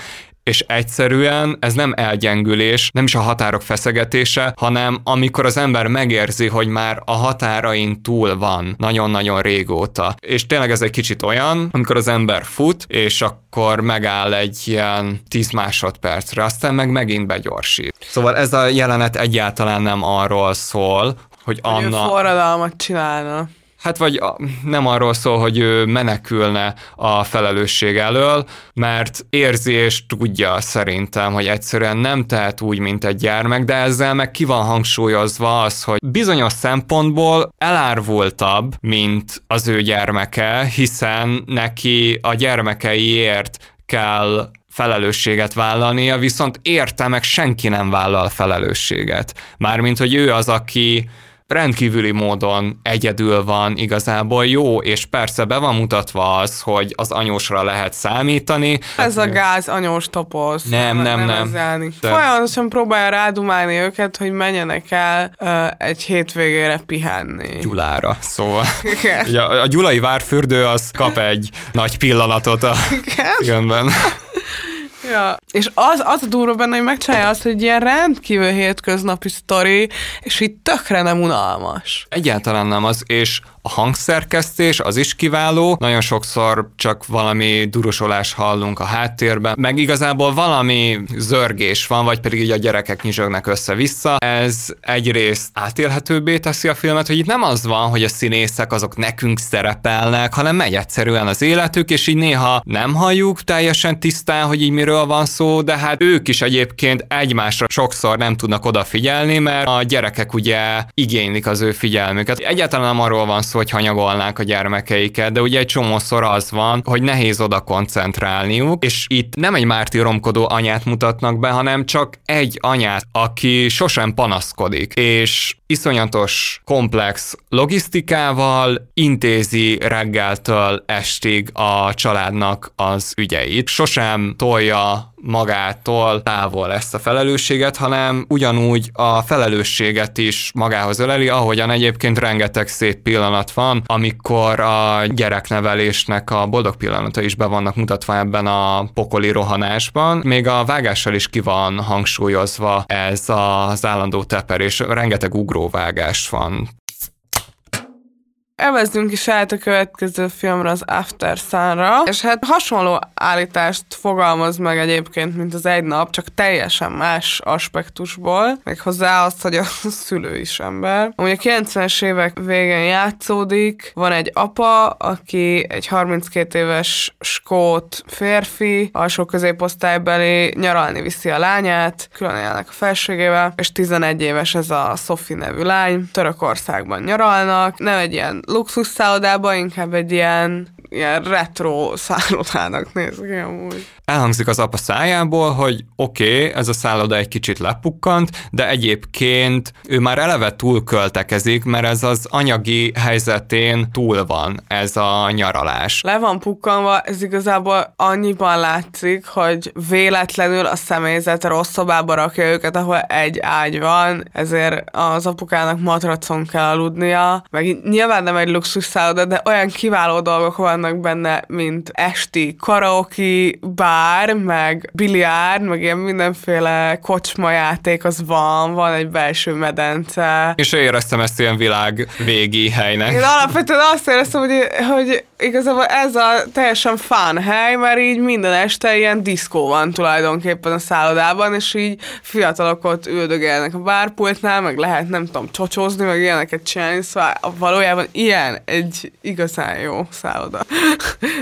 és egyszerűen ez nem elgyengülés, nem is a határok feszegetése, hanem amikor az ember megérzi, hogy már a határain túl van nagyon-nagyon régóta. És tényleg ez egy kicsit olyan, amikor az ember fut, és akkor megáll egy ilyen 10 másodpercre, aztán meg megint begyorsít. Szóval ez a jelenet egyáltalán nem arról szól, hogy Hogy Anna... forradalmat csinálna. Hát vagy nem arról szól, hogy ő menekülne a felelősség elől, mert érzi és tudja szerintem, hogy egyszerűen nem tehet úgy, mint egy gyermek, de ezzel meg ki van hangsúlyozva az, hogy bizonyos szempontból elárvultabb, mint az ő gyermeke, hiszen neki a gyermekeiért kell felelősséget vállalnia, viszont érte meg senki nem vállal felelősséget. Mármint, hogy ő az, aki rendkívüli módon egyedül van igazából jó, és persze be van mutatva az, hogy az anyósra lehet számítani. Ez a gáz anyós topoz. Nem, nem, nem. De- Folyamatosan próbálja rádumálni őket, hogy menjenek el ö, egy hétvégére pihenni. Gyulára, szóval. Igen. A, a gyulai várfürdő az kap egy nagy pillanatot a filmben. Ja. És az, az a durva benne, hogy megcsinálja azt, hogy ilyen rendkívül hétköznapi sztori, és így tökre nem unalmas. Egyáltalán nem az, és a hangszerkesztés az is kiváló, nagyon sokszor csak valami durosolás hallunk a háttérben, meg igazából valami zörgés van, vagy pedig így a gyerekek nyizsögnek össze-vissza. Ez egyrészt átélhetőbbé teszi a filmet, hogy itt nem az van, hogy a színészek azok nekünk szerepelnek, hanem megy egyszerűen az életük, és így néha nem halljuk teljesen tisztán, hogy így miről van szó, de hát ők is egyébként egymásra sokszor nem tudnak odafigyelni, mert a gyerekek ugye igénylik az ő figyelmüket. Egyáltalán nem arról van szó, hogy hanyagolnák a gyermekeiket, de ugye egy csomószor az van, hogy nehéz oda koncentrálniuk, és itt nem egy mártíromkodó anyát mutatnak be, hanem csak egy anyát, aki sosem panaszkodik, és iszonyatos komplex logisztikával intézi reggeltől estig a családnak az ügyeit. Sosem tolja magától távol ezt a felelősséget, hanem ugyanúgy a felelősséget is magához öleli, ahogyan egyébként rengeteg szép pillanat van, amikor a gyereknevelésnek a boldog pillanata is be vannak mutatva ebben a pokoli rohanásban. Még a vágással is ki van hangsúlyozva ez az állandó teperés, rengeteg ugróvágás van. Evezzünk is át a következő filmre, az After Sun-ra, és hát hasonló állítást fogalmaz meg egyébként, mint az egy nap, csak teljesen más aspektusból, még hozzá azt, hogy a szülő is ember. Amúgy a 90-es évek végén játszódik, van egy apa, aki egy 32 éves skót férfi, alsó középosztálybeli, nyaralni viszi a lányát, külön élnek a felségével, és 11 éves ez a Sophie nevű lány, Törökországban nyaralnak, nem egy ilyen luxus szállodába, inkább egy ilyen ilyen retro szállodának néz ki amúgy. Elhangzik az apa szájából, hogy oké, okay, ez a szálloda egy kicsit lepukkant, de egyébként ő már eleve túl költekezik, mert ez az anyagi helyzetén túl van ez a nyaralás. Le van pukkanva, ez igazából annyiban látszik, hogy véletlenül a személyzet rossz szobába rakja őket, ahol egy ágy van, ezért az apukának matracon kell aludnia, meg nyilván nem egy luxus szálloda, de olyan kiváló dolgok van vannak benne, mint esti karaoke, bár, meg biliárd, meg ilyen mindenféle kocsmajáték az van, van egy belső medence. És éreztem ezt ilyen világ végi helynek. Én alapvetően azt éreztem, hogy, hogy igazából ez a teljesen fán hely, mert így minden este ilyen diszkó van tulajdonképpen a szállodában, és így fiatalok ott üldögélnek a bárpultnál, meg lehet nem tudom, csocsozni, meg ilyeneket csinálni, szóval valójában ilyen egy igazán jó szálloda.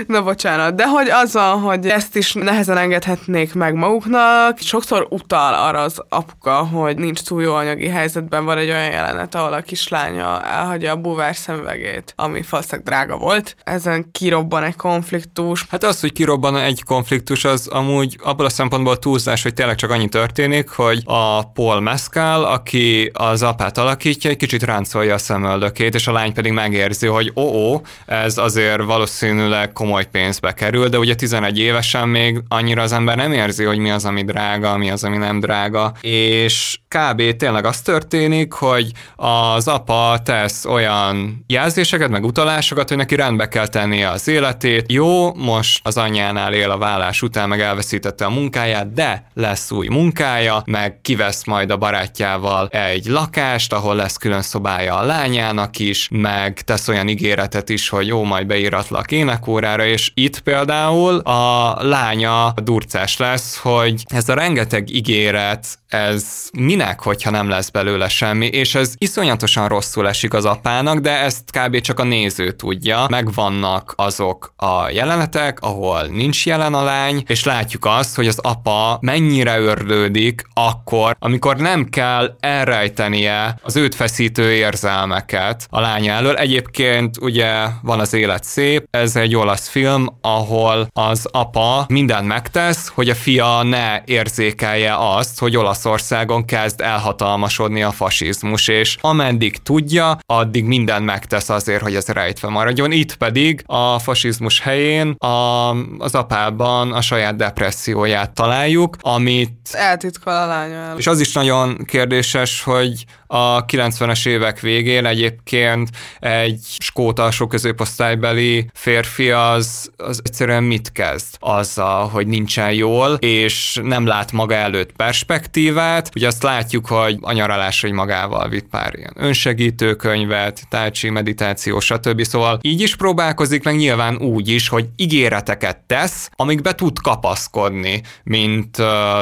Na bocsánat, de hogy az van, hogy ezt is nehezen engedhetnék meg maguknak. Sokszor utal arra az apuka, hogy nincs túl jó anyagi helyzetben, van egy olyan jelenet, ahol a kislánya elhagyja a búvár szemüvegét, ami valószínűleg drága volt. Ezen kirobban egy konfliktus. Hát az, hogy kirobban egy konfliktus, az amúgy abból a szempontból túlzás, hogy tényleg csak annyi történik, hogy a Paul Mescal, aki az apát alakítja, egy kicsit ráncolja a szemöldökét, és a lány pedig megérzi, hogy ó, ó ez azért valószínűleg komoly pénzbe kerül, de ugye 11 évesen még annyira az ember nem érzi, hogy mi az, ami drága, mi az, ami nem drága, és kb. tényleg az történik, hogy az apa tesz olyan jelzéseket, meg utalásokat, hogy neki rendbe kell tennie az életét. Jó, most az anyjánál él a vállás után, meg elveszítette a munkáját, de lesz új munkája, meg kivesz majd a barátjával egy lakást, ahol lesz külön szobája a lányának is, meg tesz olyan ígéretet is, hogy jó, majd beíratlak énekórára, és itt például a lánya durcás lesz, hogy ez a rengeteg ígéret, ez minek, hogyha nem lesz belőle semmi, és ez iszonyatosan rosszul esik az apának, de ezt kb. csak a néző tudja. Megvannak azok a jelenetek, ahol nincs jelen a lány, és látjuk azt, hogy az apa mennyire ördődik akkor, amikor nem kell elrejtenie az őt feszítő érzelmeket a lánya elől. Egyébként ugye van az élet szép, ez egy olasz film, ahol az apa mindent megtesz, hogy a fia ne érzékelje azt, hogy Olaszországon kezd elhatalmasodni a fasizmus, és ameddig tudja, addig mindent megtesz azért, hogy ez rejtve maradjon. Itt pedig a fasizmus helyén a, az apában a saját depresszióját találjuk, amit... Eltitkol a lánya És az is nagyon kérdéses, hogy a 90-es évek végén egyébként egy skót alsó középosztálybeli férfi az, az egyszerűen mit kezd? Azzal, hogy nincsen jól, és nem lát maga előtt perspektívát. Ugye azt látjuk, hogy a nyaralás, hogy magával vitt pár ilyen önsegítő könyvet, tájcsi, meditáció, stb. Szóval így is próbálkozik, meg nyilván úgy is, hogy ígéreteket tesz, amikbe tud kapaszkodni, mint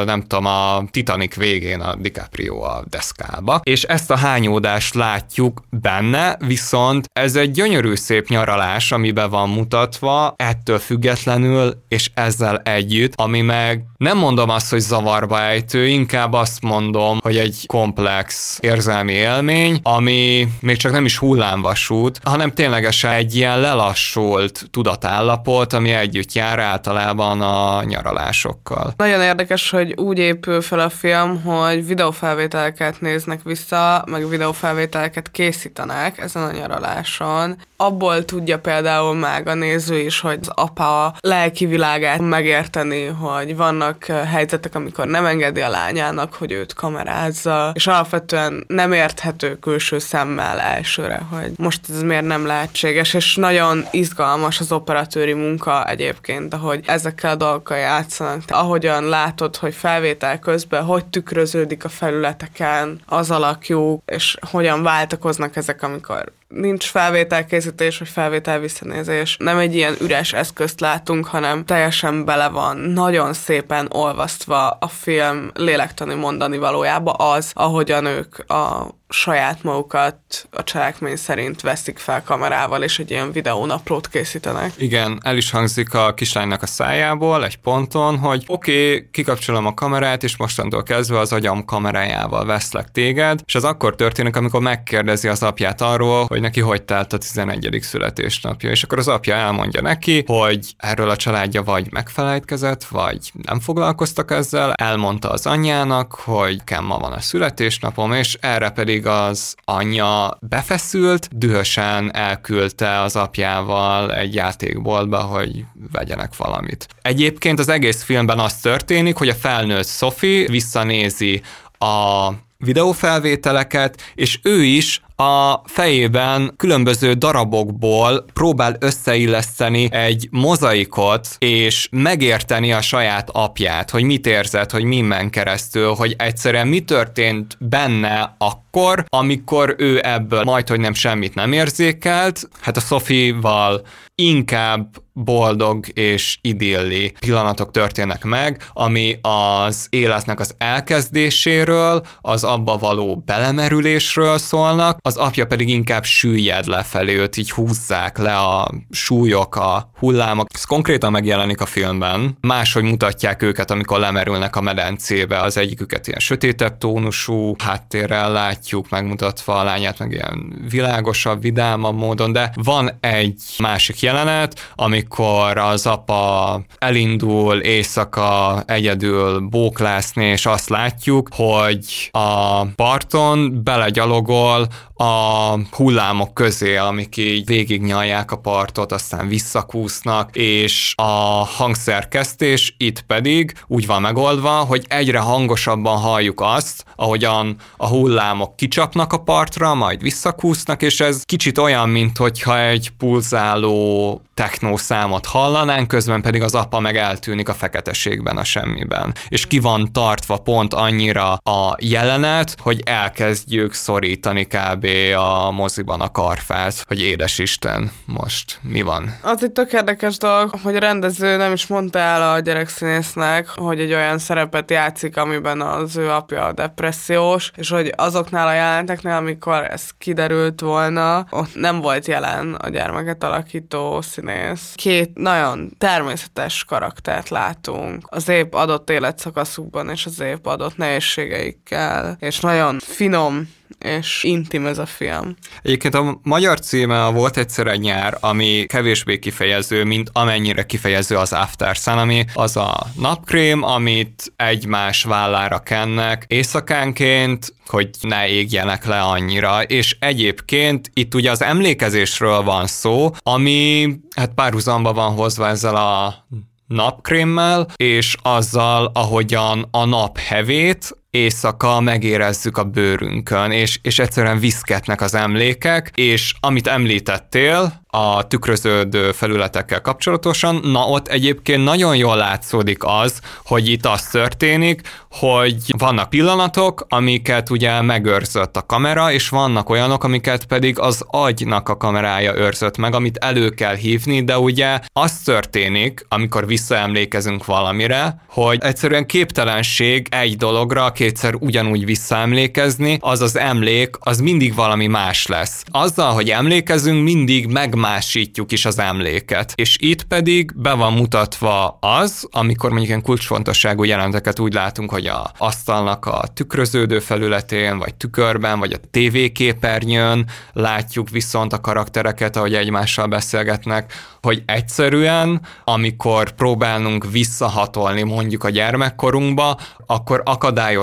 nem tudom, a Titanic végén a DiCaprio a deszkába. És ezt a hányódást látjuk benne, viszont ez egy gyönyörű szép nyaralás, amiben van mutatva, ettől függetlenül, és ezzel együtt, ami meg nem mondom azt, hogy zavarba ejtő, inkább azt mondom, hogy egy komplex érzelmi élmény, ami még csak nem is hullámvasút, hanem ténylegesen egy ilyen lelassult tudatállapot, ami együtt jár általában a nyaralásokkal. Nagyon érdekes, hogy úgy épül fel a film, hogy videófelvételeket néznek vissza, meg videófelvételeket készítenek ezen a nyaraláson. Abból tudja például meg a néző is, hogy az apa a lelki világát megérteni, hogy vannak helyzetek, amikor nem engedi a lányának, hogy őt kamerázza, és alapvetően nem érthető külső szemmel elsőre, hogy most ez miért nem lehetséges, és nagyon izgalmas az operatőri munka egyébként, ahogy ezekkel a dolgokkal játszanak. Ahogyan látod, hogy felvétel közben hogy tükröződik a felületeken az alakjuk, és hogyan váltakoznak ezek, amikor nincs felvételkészítés, vagy felvétel visszanézés. Nem egy ilyen üres eszközt látunk, hanem teljesen bele van, nagyon szépen olvasztva a film lélektani mondani valójába az, ahogyan ők a saját magukat a cselekmény szerint veszik fel kamerával, és egy ilyen videónaplót készítenek. Igen, el is hangzik a kislánynak a szájából egy ponton, hogy oké, okay, kikapcsolom a kamerát, és mostantól kezdve az agyam kamerájával veszlek téged, és az akkor történik, amikor megkérdezi az apját arról, hogy neki hogy telt a 11. születésnapja, és akkor az apja elmondja neki, hogy erről a családja vagy megfelejtkezett, vagy nem foglalkoztak ezzel, elmondta az anyjának, hogy nekem ma van a születésnapom, és erre pedig pedig az anyja befeszült, dühösen elküldte az apjával egy játékboltba, hogy vegyenek valamit. Egyébként az egész filmben az történik, hogy a felnőtt Sophie visszanézi a videófelvételeket, és ő is a fejében különböző darabokból próbál összeilleszteni egy mozaikot, és megérteni a saját apját, hogy mit érzett, hogy mi men keresztül, hogy egyszerűen mi történt benne akkor, amikor ő ebből majd, hogy nem semmit nem érzékelt. Hát a Sophie-val inkább boldog és idilli pillanatok történnek meg, ami az életnek az elkezdéséről, az abba való belemerülésről szólnak, az apja pedig inkább süllyed lefelé, őt így húzzák le a súlyok, a hullámok. Ez konkrétan megjelenik a filmben. Máshogy mutatják őket, amikor lemerülnek a medencébe, az egyiküket ilyen sötétebb tónusú háttérrel látjuk, megmutatva a lányát, meg ilyen világosabb, vidámabb módon, de van egy másik jelenet, amikor az apa elindul éjszaka egyedül bóklászni, és azt látjuk, hogy a parton belegyalogol a hullámok közé, amik így végignyalják a partot, aztán visszakúsznak, és a hangszerkesztés itt pedig úgy van megoldva, hogy egyre hangosabban halljuk azt, ahogyan a hullámok kicsapnak a partra, majd visszakúsznak, és ez kicsit olyan, mint hogyha egy pulzáló technó számot hallanánk, közben pedig az apa meg eltűnik a feketeségben, a semmiben. És ki van tartva pont annyira a jelenet, hogy elkezdjük szorítani kb a moziban a karfát, hogy édes Isten, most mi van? Az egy tök érdekes dolog, hogy a rendező nem is mondta el a gyerekszínésznek, hogy egy olyan szerepet játszik, amiben az ő apja depressziós, és hogy azoknál a jelenteknél, amikor ez kiderült volna, ott nem volt jelen a gyermeket alakító színész. Két nagyon természetes karaktert látunk. Az épp adott életszakaszukban és az épp adott nehézségeikkel, és nagyon finom és intim ez a film. Egyébként a magyar címe volt egyszer egy nyár, ami kevésbé kifejező, mint amennyire kifejező az After Sun, ami az a napkrém, amit egymás vállára kennek éjszakánként, hogy ne égjenek le annyira, és egyébként itt ugye az emlékezésről van szó, ami hát párhuzamba van hozva ezzel a napkrémmel, és azzal, ahogyan a nap hevét éjszaka megérezzük a bőrünkön, és, és egyszerűen viszketnek az emlékek, és amit említettél, a tükröződő felületekkel kapcsolatosan, na ott egyébként nagyon jól látszódik az, hogy itt az történik, hogy vannak pillanatok, amiket ugye megőrzött a kamera, és vannak olyanok, amiket pedig az agynak a kamerája őrzött meg, amit elő kell hívni, de ugye az történik, amikor visszaemlékezünk valamire, hogy egyszerűen képtelenség egy dologra kétszer ugyanúgy visszaemlékezni, az az emlék, az mindig valami más lesz. Azzal, hogy emlékezünk, mindig meg megmásítjuk is az emléket. És itt pedig be van mutatva az, amikor mondjuk ilyen kulcsfontosságú jelenteket úgy látunk, hogy a asztalnak a tükröződő felületén, vagy tükörben, vagy a tévéképernyőn látjuk viszont a karaktereket, ahogy egymással beszélgetnek, hogy egyszerűen, amikor próbálunk visszahatolni mondjuk a gyermekkorunkba, akkor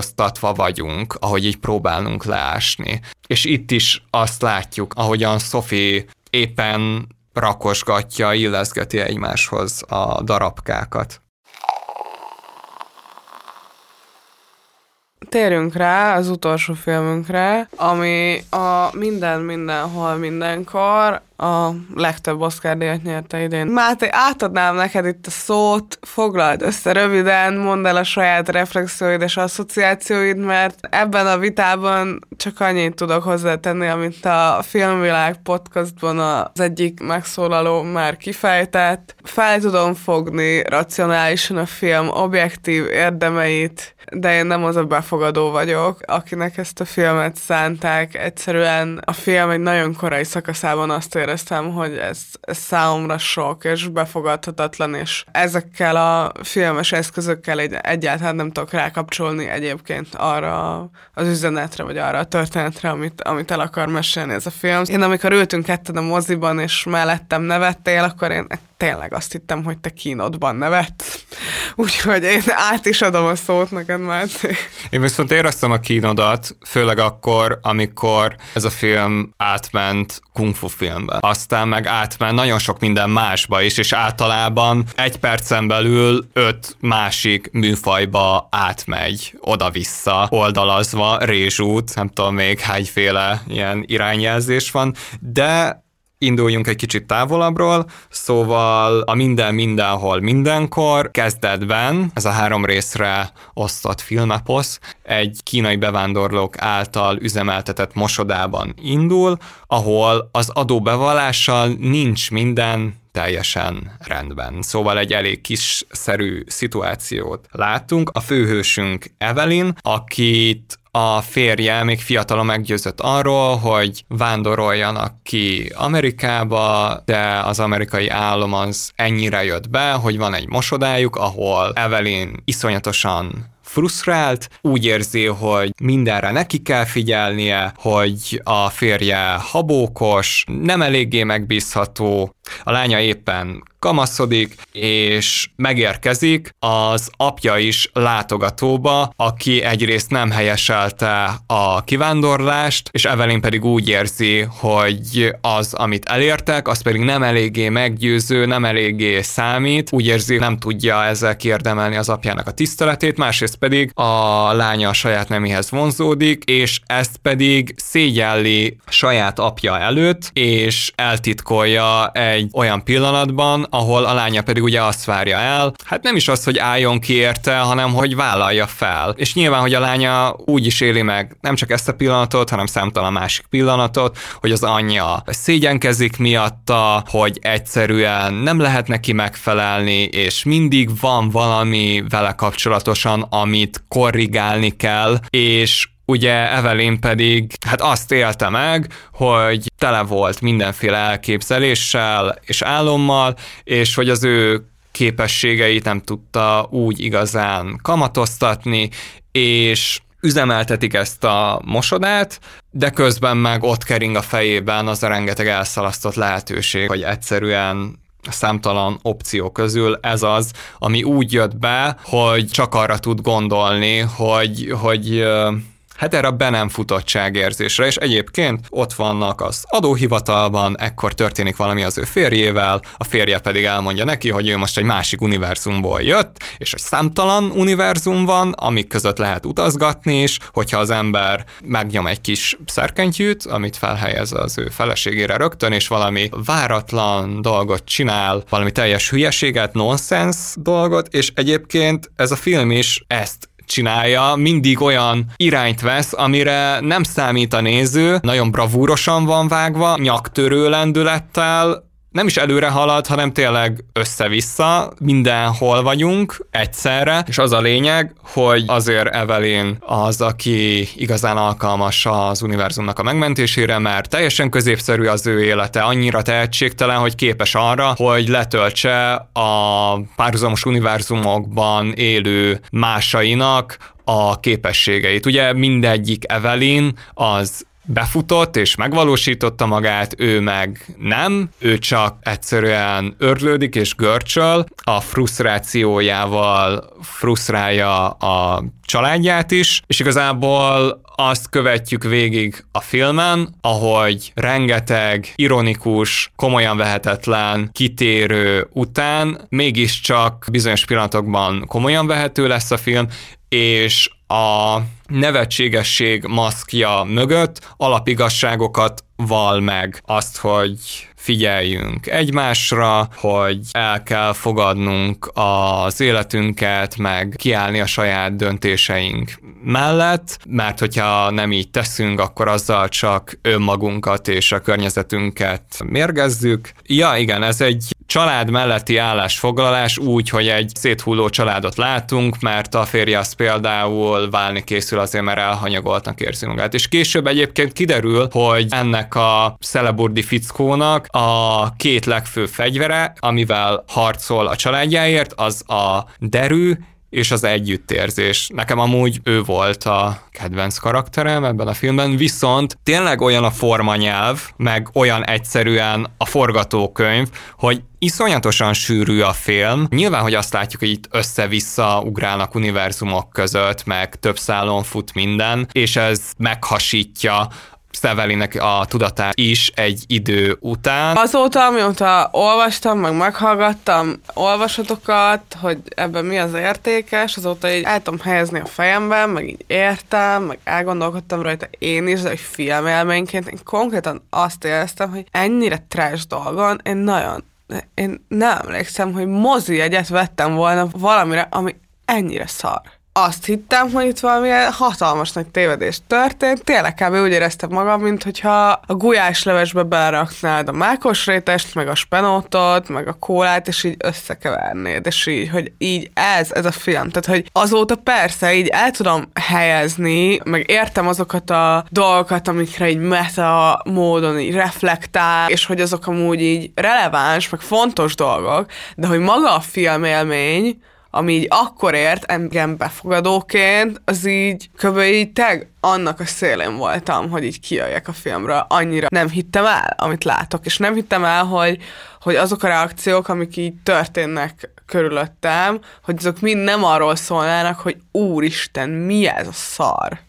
akadályoztatva vagyunk, ahogy így próbálunk leásni. És itt is azt látjuk, ahogyan Sophie éppen rakosgatja, illeszgeti egymáshoz a darabkákat. Térjünk rá az utolsó filmünkre, ami a Minden, Mindenhol, Mindenkor, a legtöbb Oscar díjat nyerte idén. Máté, átadnám neked itt a szót, foglald össze röviden, mondd el a saját reflexióid és asszociációid, mert ebben a vitában csak annyit tudok hozzátenni, amit a Filmvilág podcastban az egyik megszólaló már kifejtett. Fel tudom fogni racionálisan a film objektív érdemeit, de én nem az a befogadó vagyok, akinek ezt a filmet szánták. Egyszerűen a film egy nagyon korai szakaszában azt éreztem, hogy ez, ez számomra sok és befogadhatatlan, és ezekkel a filmes eszközökkel egy, egyáltalán nem tudok rákapcsolni egyébként arra az üzenetre, vagy arra a történetre, amit, amit el akar mesélni ez a film. Én amikor ültünk ketten a moziban, és mellettem nevettél, akkor én tényleg azt hittem, hogy te kínodban nevet. Úgyhogy én át is adom a szót neked, Márci. Én viszont éreztem a kínodat, főleg akkor, amikor ez a film átment kung fu filmbe. Aztán meg átment nagyon sok minden másba is, és általában egy percen belül öt másik műfajba átmegy oda-vissza, oldalazva, rézsút, nem tudom még hányféle ilyen irányjelzés van, de induljunk egy kicsit távolabbról, szóval a minden, mindenhol, mindenkor kezdetben ez a három részre osztott filmeposz egy kínai bevándorlók által üzemeltetett mosodában indul, ahol az adóbevallással nincs minden teljesen rendben. Szóval egy elég kis szerű szituációt látunk. A főhősünk Evelyn, akit a férje még fiatalon meggyőzött arról, hogy vándoroljanak ki Amerikába, de az amerikai állam az ennyire jött be, hogy van egy mosodájuk, ahol Evelyn iszonyatosan frusztrált, úgy érzi, hogy mindenre neki kell figyelnie, hogy a férje habókos, nem eléggé megbízható, a lánya éppen kamaszodik, és megérkezik az apja is látogatóba, aki egyrészt nem helyeselte a kivándorlást, és Evelyn pedig úgy érzi, hogy az, amit elértek, az pedig nem eléggé meggyőző, nem eléggé számít, úgy érzi, nem tudja ezzel kiérdemelni az apjának a tiszteletét, másrészt pedig a lánya a saját neméhez vonzódik, és ezt pedig szégyelli saját apja előtt, és eltitkolja egy olyan pillanatban, ahol a lánya pedig ugye azt várja el, hát nem is az, hogy álljon ki érte, hanem hogy vállalja fel. És nyilván, hogy a lánya úgy is éli meg nem csak ezt a pillanatot, hanem számtalan másik pillanatot, hogy az anyja szégyenkezik miatta, hogy egyszerűen nem lehet neki megfelelni, és mindig van valami vele kapcsolatosan, amit korrigálni kell, és Ugye Evelyn pedig hát azt élte meg, hogy tele volt mindenféle elképzeléssel és álommal, és hogy az ő képességeit nem tudta úgy igazán kamatoztatni, és üzemeltetik ezt a mosodát, de közben meg ott kering a fejében az a rengeteg elszalasztott lehetőség, hogy egyszerűen számtalan opció közül ez az, ami úgy jött be, hogy csak arra tud gondolni, hogy, hogy hát erre a be nem futottság érzésre, és egyébként ott vannak az adóhivatalban, ekkor történik valami az ő férjével, a férje pedig elmondja neki, hogy ő most egy másik univerzumból jött, és hogy számtalan univerzum van, amik között lehet utazgatni is, hogyha az ember megnyom egy kis szerkentyűt, amit felhelyez az ő feleségére rögtön, és valami váratlan dolgot csinál, valami teljes hülyeséget, nonsens dolgot, és egyébként ez a film is ezt csinálja, mindig olyan irányt vesz, amire nem számít a néző, nagyon bravúrosan van vágva, nyaktörő lendülettel, nem is előre halad, hanem tényleg össze-vissza, mindenhol vagyunk egyszerre, és az a lényeg, hogy azért Evelyn az, aki igazán alkalmas az univerzumnak a megmentésére, mert teljesen középszerű az ő élete, annyira tehetségtelen, hogy képes arra, hogy letöltse a párhuzamos univerzumokban élő másainak a képességeit. Ugye mindegyik Evelyn az befutott és megvalósította magát, ő meg nem, ő csak egyszerűen örlődik és görcsöl, a frusztrációjával frusztrálja a családját is, és igazából azt követjük végig a filmen, ahogy rengeteg ironikus, komolyan vehetetlen, kitérő után mégiscsak bizonyos pillanatokban komolyan vehető lesz a film, és a nevetségesség maszkja mögött alapigasságokat val meg. Azt, hogy figyeljünk egymásra, hogy el kell fogadnunk az életünket, meg kiállni a saját döntéseink mellett, mert hogyha nem így teszünk, akkor azzal csak önmagunkat és a környezetünket mérgezzük. Ja, igen, ez egy család melletti állásfoglalás úgy, hogy egy széthulló családot látunk, mert a férje az például válni készül azért, mert elhanyagoltnak érzi magát. És később egyébként kiderül, hogy ennek a szeleburdi fickónak a két legfőbb fegyvere, amivel harcol a családjáért, az a derű és az együttérzés. Nekem amúgy ő volt a kedvenc karakterem ebben a filmben, viszont tényleg olyan a formanyelv, meg olyan egyszerűen a forgatókönyv, hogy iszonyatosan sűrű a film. Nyilván, hogy azt látjuk, hogy itt össze-vissza ugrálnak univerzumok között, meg több szálon fut minden, és ez meghasítja Szevelinek a tudatát is egy idő után. Azóta, amióta olvastam, meg meghallgattam olvasatokat, hogy ebben mi az értékes, azóta így el tudom helyezni a fejemben, meg így értem, meg elgondolkodtam rajta én is, de hogy filmélményként én konkrétan azt éreztem, hogy ennyire trash dolgon én nagyon én nem emlékszem, hogy mozi egyet vettem volna valamire, ami ennyire szar azt hittem, hogy itt valamilyen hatalmas nagy tévedés történt. Tényleg kb. úgy éreztem magam, mint hogyha a gulyáslevesbe beleraknád a mákos rétest, meg a spenótot, meg a kólát, és így összekevernéd, és így, hogy így ez, ez a film. Tehát, hogy azóta persze így el tudom helyezni, meg értem azokat a dolgokat, amikre így meta módon így reflektál, és hogy azok amúgy így releváns, meg fontos dolgok, de hogy maga a filmélmény, ami így akkor ért engem befogadóként, az így kb. így teg annak a szélén voltam, hogy így kijöjjek a filmről. Annyira nem hittem el, amit látok, és nem hittem el, hogy, hogy azok a reakciók, amik így történnek körülöttem, hogy azok mind nem arról szólnának, hogy úristen, mi ez a szar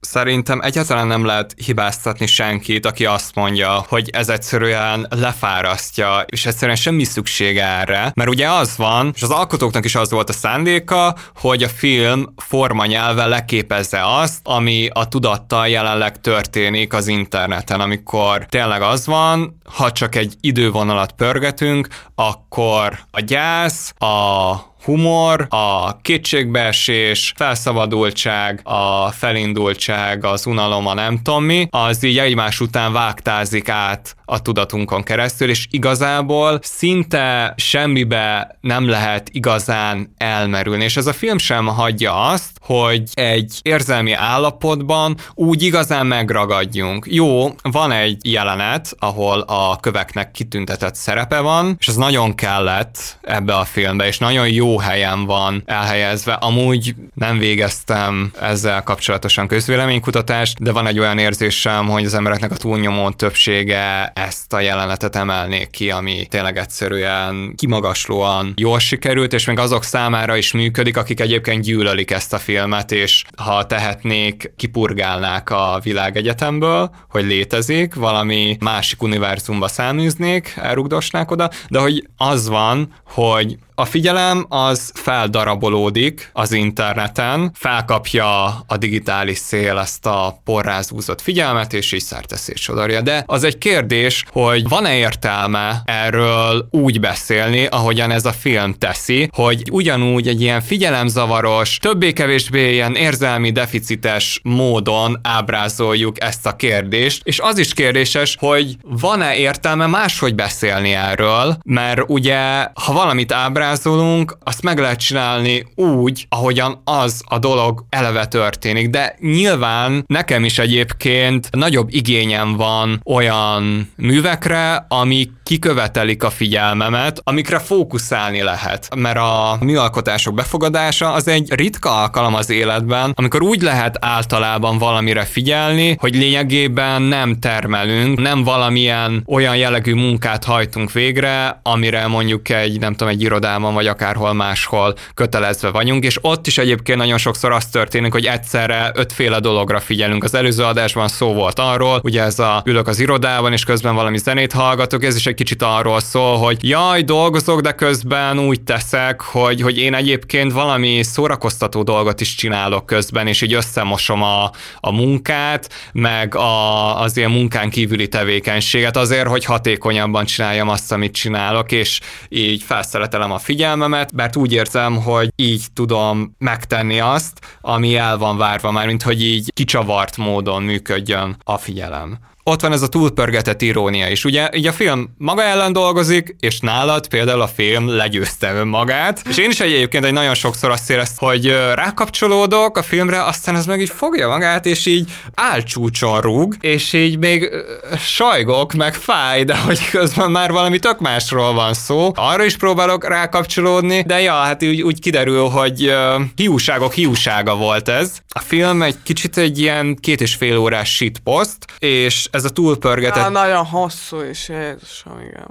Szerintem egyáltalán nem lehet hibáztatni senkit, aki azt mondja, hogy ez egyszerűen lefárasztja, és egyszerűen semmi szükség erre, mert ugye az van, és az alkotóknak is az volt a szándéka, hogy a film formanyelve leképezze azt, ami a tudattal jelenleg történik az interneten, amikor tényleg az van, ha csak egy idővonalat pörgetünk, akkor a gyász, a humor, a kétségbeesés, felszabadultság, a felindultság, az unalom, a nem tudom mi, az így egymás után vágtázik át a tudatunkon keresztül, és igazából szinte semmibe nem lehet igazán elmerülni, és ez a film sem hagyja azt, hogy egy érzelmi állapotban úgy igazán megragadjunk. Jó, van egy jelenet, ahol a köveknek kitüntetett szerepe van, és az nagyon kellett ebbe a filmbe, és nagyon jó helyen van elhelyezve. Amúgy nem végeztem ezzel kapcsolatosan közvéleménykutatást, de van egy olyan érzésem, hogy az embereknek a túlnyomó többsége ezt a jelenetet emelnék ki, ami tényleg egyszerűen kimagaslóan jól sikerült, és még azok számára is működik, akik egyébként gyűlölik ezt a filmet, és ha tehetnék, kipurgálnák a világegyetemből, hogy létezik, valami másik univerzumba száműznék, elrugdosnák oda, de hogy az van, hogy a figyelem az feldarabolódik az interneten, felkapja a digitális szél ezt a porrázúzott figyelmet, és így szerteszét sodorja. De az egy kérdés, hogy van-e értelme erről úgy beszélni, ahogyan ez a film teszi, hogy ugyanúgy egy ilyen figyelemzavaros, többé-kevésbé ilyen érzelmi deficites módon ábrázoljuk ezt a kérdést, és az is kérdéses, hogy van-e értelme máshogy beszélni erről, mert ugye, ha valamit ábrázolunk, ábrázolunk, azt meg lehet csinálni úgy, ahogyan az a dolog eleve történik, de nyilván nekem is egyébként nagyobb igényem van olyan művekre, amik kikövetelik a figyelmemet, amikre fókuszálni lehet. Mert a műalkotások befogadása az egy ritka alkalom az életben, amikor úgy lehet általában valamire figyelni, hogy lényegében nem termelünk, nem valamilyen olyan jellegű munkát hajtunk végre, amire mondjuk egy, nem tudom, egy irodában iskolában, vagy akárhol máshol kötelezve vagyunk, és ott is egyébként nagyon sokszor az történik, hogy egyszerre ötféle dologra figyelünk. Az előző adásban szó volt arról, ugye ez a ülök az irodában, és közben valami zenét hallgatok, ez is egy kicsit arról szól, hogy jaj, dolgozok, de közben úgy teszek, hogy, hogy én egyébként valami szórakoztató dolgot is csinálok közben, és így összemosom a, a munkát, meg a, az ilyen munkán kívüli tevékenységet azért, hogy hatékonyabban csináljam azt, amit csinálok, és így felszeretelem a figyelmemet, mert úgy érzem, hogy így tudom megtenni azt, ami el van várva már, mint hogy így kicsavart módon működjön a figyelem ott van ez a túlpörgetett irónia is. Ugye így a film maga ellen dolgozik, és nálad például a film legyőzte önmagát. És én is egyébként egy nagyon sokszor azt éreztem, hogy rákapcsolódok a filmre, aztán ez meg így fogja magát, és így álcsúcson rúg, és így még sajgok, meg fáj, de hogy közben már valami tök másról van szó. Arra is próbálok rákapcsolódni, de ja, hát úgy, úgy kiderül, hogy uh, hiúságok hiúsága volt ez. A film egy kicsit egy ilyen két és fél órás shitpost, és ez a túlpörgetett... Ja, nagyon hosszú is, Jézusom, igen.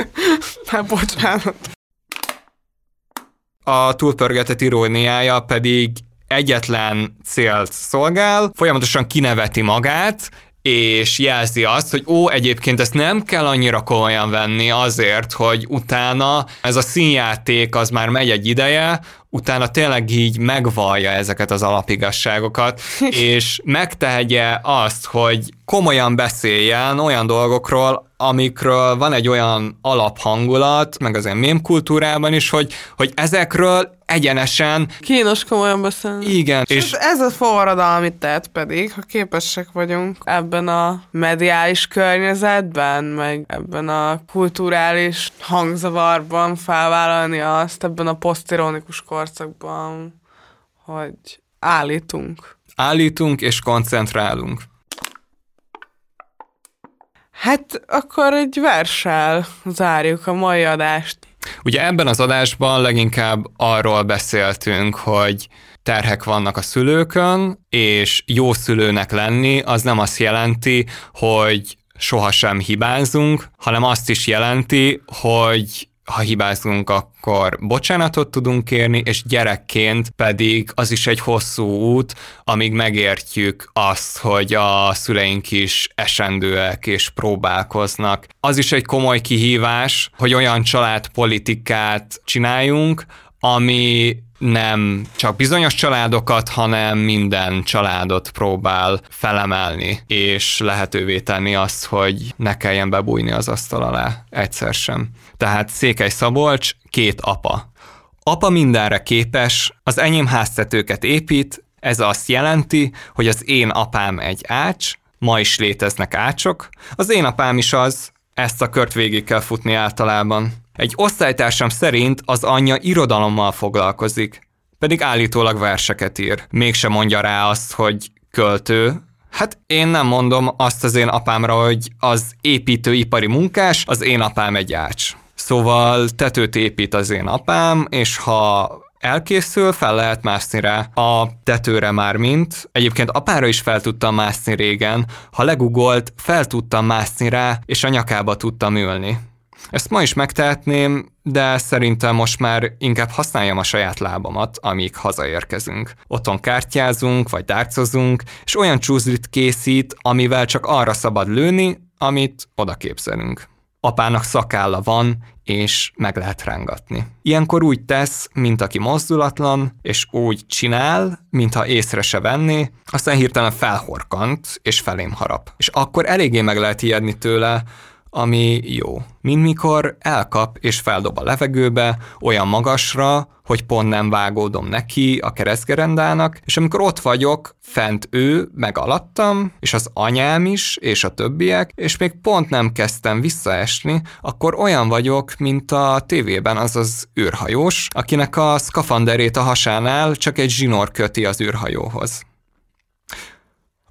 hát bocsánat. A túlpörgetett iróniája pedig egyetlen célt szolgál, folyamatosan kineveti magát, és jelzi azt, hogy ó, egyébként ezt nem kell annyira komolyan venni azért, hogy utána ez a színjáték az már megy egy ideje, utána tényleg így megvallja ezeket az alapigasságokat, és megtehetje azt, hogy komolyan beszéljen olyan dolgokról, amikről van egy olyan alaphangulat, meg az ilyen mém kultúrában is, hogy, hogy ezekről egyenesen... Kínos komolyan beszélni. Igen. És, és ez a forradalmi tett pedig, ha képesek vagyunk ebben a mediális környezetben, meg ebben a kulturális hangzavarban felvállalni azt, ebben a posztironikus korszakban, hogy állítunk. Állítunk és koncentrálunk. Hát akkor egy versel zárjuk a mai adást. Ugye ebben az adásban leginkább arról beszéltünk, hogy terhek vannak a szülőkön, és jó szülőnek lenni az nem azt jelenti, hogy sohasem hibázunk, hanem azt is jelenti, hogy ha hibázunk, akkor bocsánatot tudunk kérni, és gyerekként pedig az is egy hosszú út, amíg megértjük azt, hogy a szüleink is esendőek és próbálkoznak. Az is egy komoly kihívás, hogy olyan családpolitikát csináljunk, ami nem csak bizonyos családokat, hanem minden családot próbál felemelni, és lehetővé tenni azt, hogy ne kelljen bebújni az asztal alá egyszer sem. Tehát Székely Szabolcs, két apa. Apa mindenre képes, az enyém háztetőket épít, ez azt jelenti, hogy az én apám egy ács, ma is léteznek ácsok, az én apám is az, ezt a kört végig kell futni általában. Egy osztálytársam szerint az anyja irodalommal foglalkozik, pedig állítólag verseket ír. Mégsem mondja rá azt, hogy költő, Hát én nem mondom azt az én apámra, hogy az építőipari munkás, az én apám egy ács. Szóval tetőt épít az én apám, és ha elkészül, fel lehet mászni rá a tetőre már mint. Egyébként apára is fel tudtam mászni régen, ha legugolt, fel tudtam mászni rá, és a nyakába tudtam ülni. Ezt ma is megtehetném, de szerintem most már inkább használjam a saját lábamat, amíg hazaérkezünk. Otthon kártyázunk, vagy dárcozunk, és olyan csúzlit készít, amivel csak arra szabad lőni, amit oda képzelünk. Apának szakálla van, és meg lehet rángatni. Ilyenkor úgy tesz, mint aki mozdulatlan, és úgy csinál, mintha észre se venné, aztán hirtelen felhorkant, és felém harap. És akkor eléggé meg lehet ijedni tőle, ami jó. Mint mikor elkap és feldob a levegőbe, olyan magasra, hogy pont nem vágódom neki a keresztgerendának, és amikor ott vagyok, fent ő, meg alattam, és az anyám is, és a többiek, és még pont nem kezdtem visszaesni, akkor olyan vagyok, mint a tévében az az űrhajós, akinek a szkafanderét a hasánál csak egy zsinór köti az űrhajóhoz.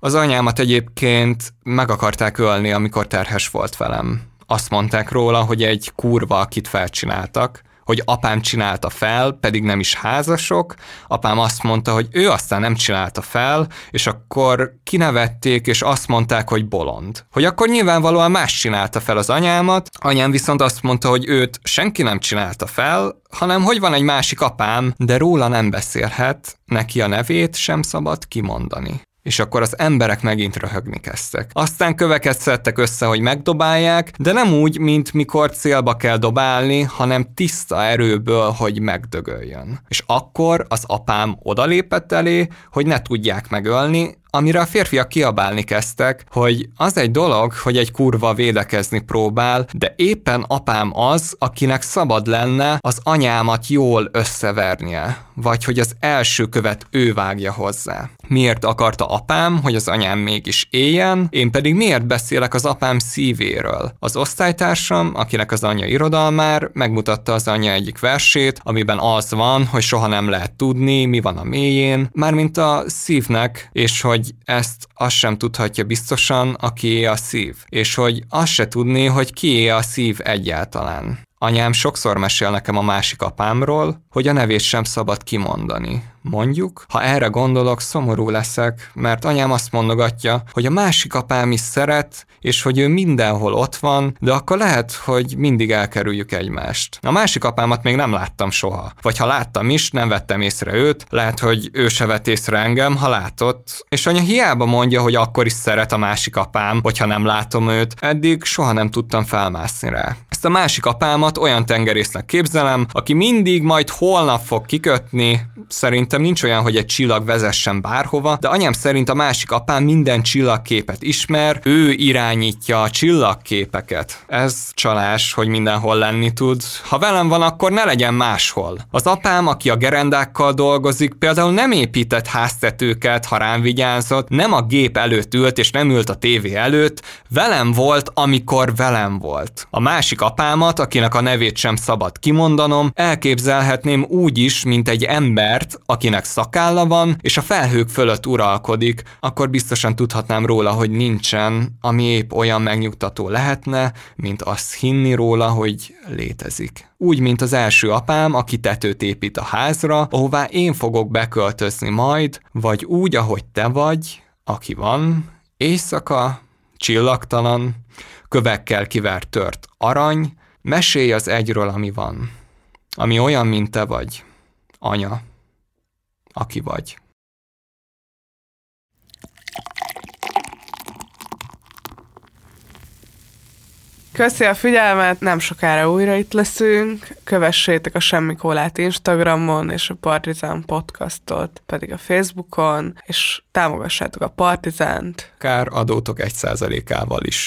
Az anyámat egyébként meg akarták ölni, amikor terhes volt velem. Azt mondták róla, hogy egy kurva, akit felcsináltak, hogy apám csinálta fel, pedig nem is házasok. Apám azt mondta, hogy ő aztán nem csinálta fel, és akkor kinevették, és azt mondták, hogy bolond. Hogy akkor nyilvánvalóan más csinálta fel az anyámat, anyám viszont azt mondta, hogy őt senki nem csinálta fel, hanem hogy van egy másik apám, de róla nem beszélhet, neki a nevét sem szabad kimondani és akkor az emberek megint röhögni kezdtek. Aztán köveket össze, hogy megdobálják, de nem úgy, mint mikor célba kell dobálni, hanem tiszta erőből, hogy megdögöljön. És akkor az apám odalépett elé, hogy ne tudják megölni, amire a férfiak kiabálni kezdtek, hogy az egy dolog, hogy egy kurva védekezni próbál, de éppen apám az, akinek szabad lenne az anyámat jól összevernie, vagy hogy az első követ ő vágja hozzá. Miért akarta apám, hogy az anyám mégis éljen, én pedig miért beszélek az apám szívéről? Az osztálytársam, akinek az anyja irodalmár, megmutatta az anyja egyik versét, amiben az van, hogy soha nem lehet tudni, mi van a mélyén, mármint a szívnek, és hogy hogy ezt azt sem tudhatja biztosan, aki a szív, és hogy azt se tudni, hogy kié a szív egyáltalán. Anyám sokszor mesél nekem a másik apámról, hogy a nevét sem szabad kimondani. Mondjuk, ha erre gondolok, szomorú leszek, mert anyám azt mondogatja, hogy a másik apám is szeret, és hogy ő mindenhol ott van, de akkor lehet, hogy mindig elkerüljük egymást. A másik apámat még nem láttam soha. Vagy ha láttam is, nem vettem észre őt, lehet, hogy ő se vett észre engem, ha látott. És anya hiába mondja, hogy akkor is szeret a másik apám, hogyha nem látom őt, eddig soha nem tudtam felmászni rá. Ezt a másik apámat olyan tengerésznek képzelem, aki mindig majd holnap fog kikötni, szerintem nincs olyan, hogy egy csillag vezessen bárhova, de anyám szerint a másik apám minden csillagképet ismer, ő irányítja a csillagképeket. Ez csalás, hogy mindenhol lenni tud. Ha velem van, akkor ne legyen máshol. Az apám, aki a gerendákkal dolgozik, például nem épített háztetőket, ha rám vigyázott, nem a gép előtt ült, és nem ült a tévé előtt, velem volt, amikor velem volt. A másik apámat, akinek a nevét sem szabad kimondanom, elképzelhetném úgy is, mint egy embert, akinek szakálla van, és a felhők fölött uralkodik, akkor biztosan tudhatnám róla, hogy nincsen, ami épp olyan megnyugtató lehetne, mint azt hinni róla, hogy létezik. Úgy, mint az első apám, aki tetőt épít a házra, ahová én fogok beköltözni majd, vagy úgy, ahogy te vagy, aki van, éjszaka, csillagtalan, kövekkel kivert tört arany, mesélj az egyről, ami van, ami olyan, mint te vagy, anya, aki vagy. Köszi a figyelmet, nem sokára újra itt leszünk. Kövessétek a Semmi Kólát Instagramon, és a Partizán podcastot pedig a Facebookon, és támogassátok a Partizánt. Kár adótok egy százalékával is.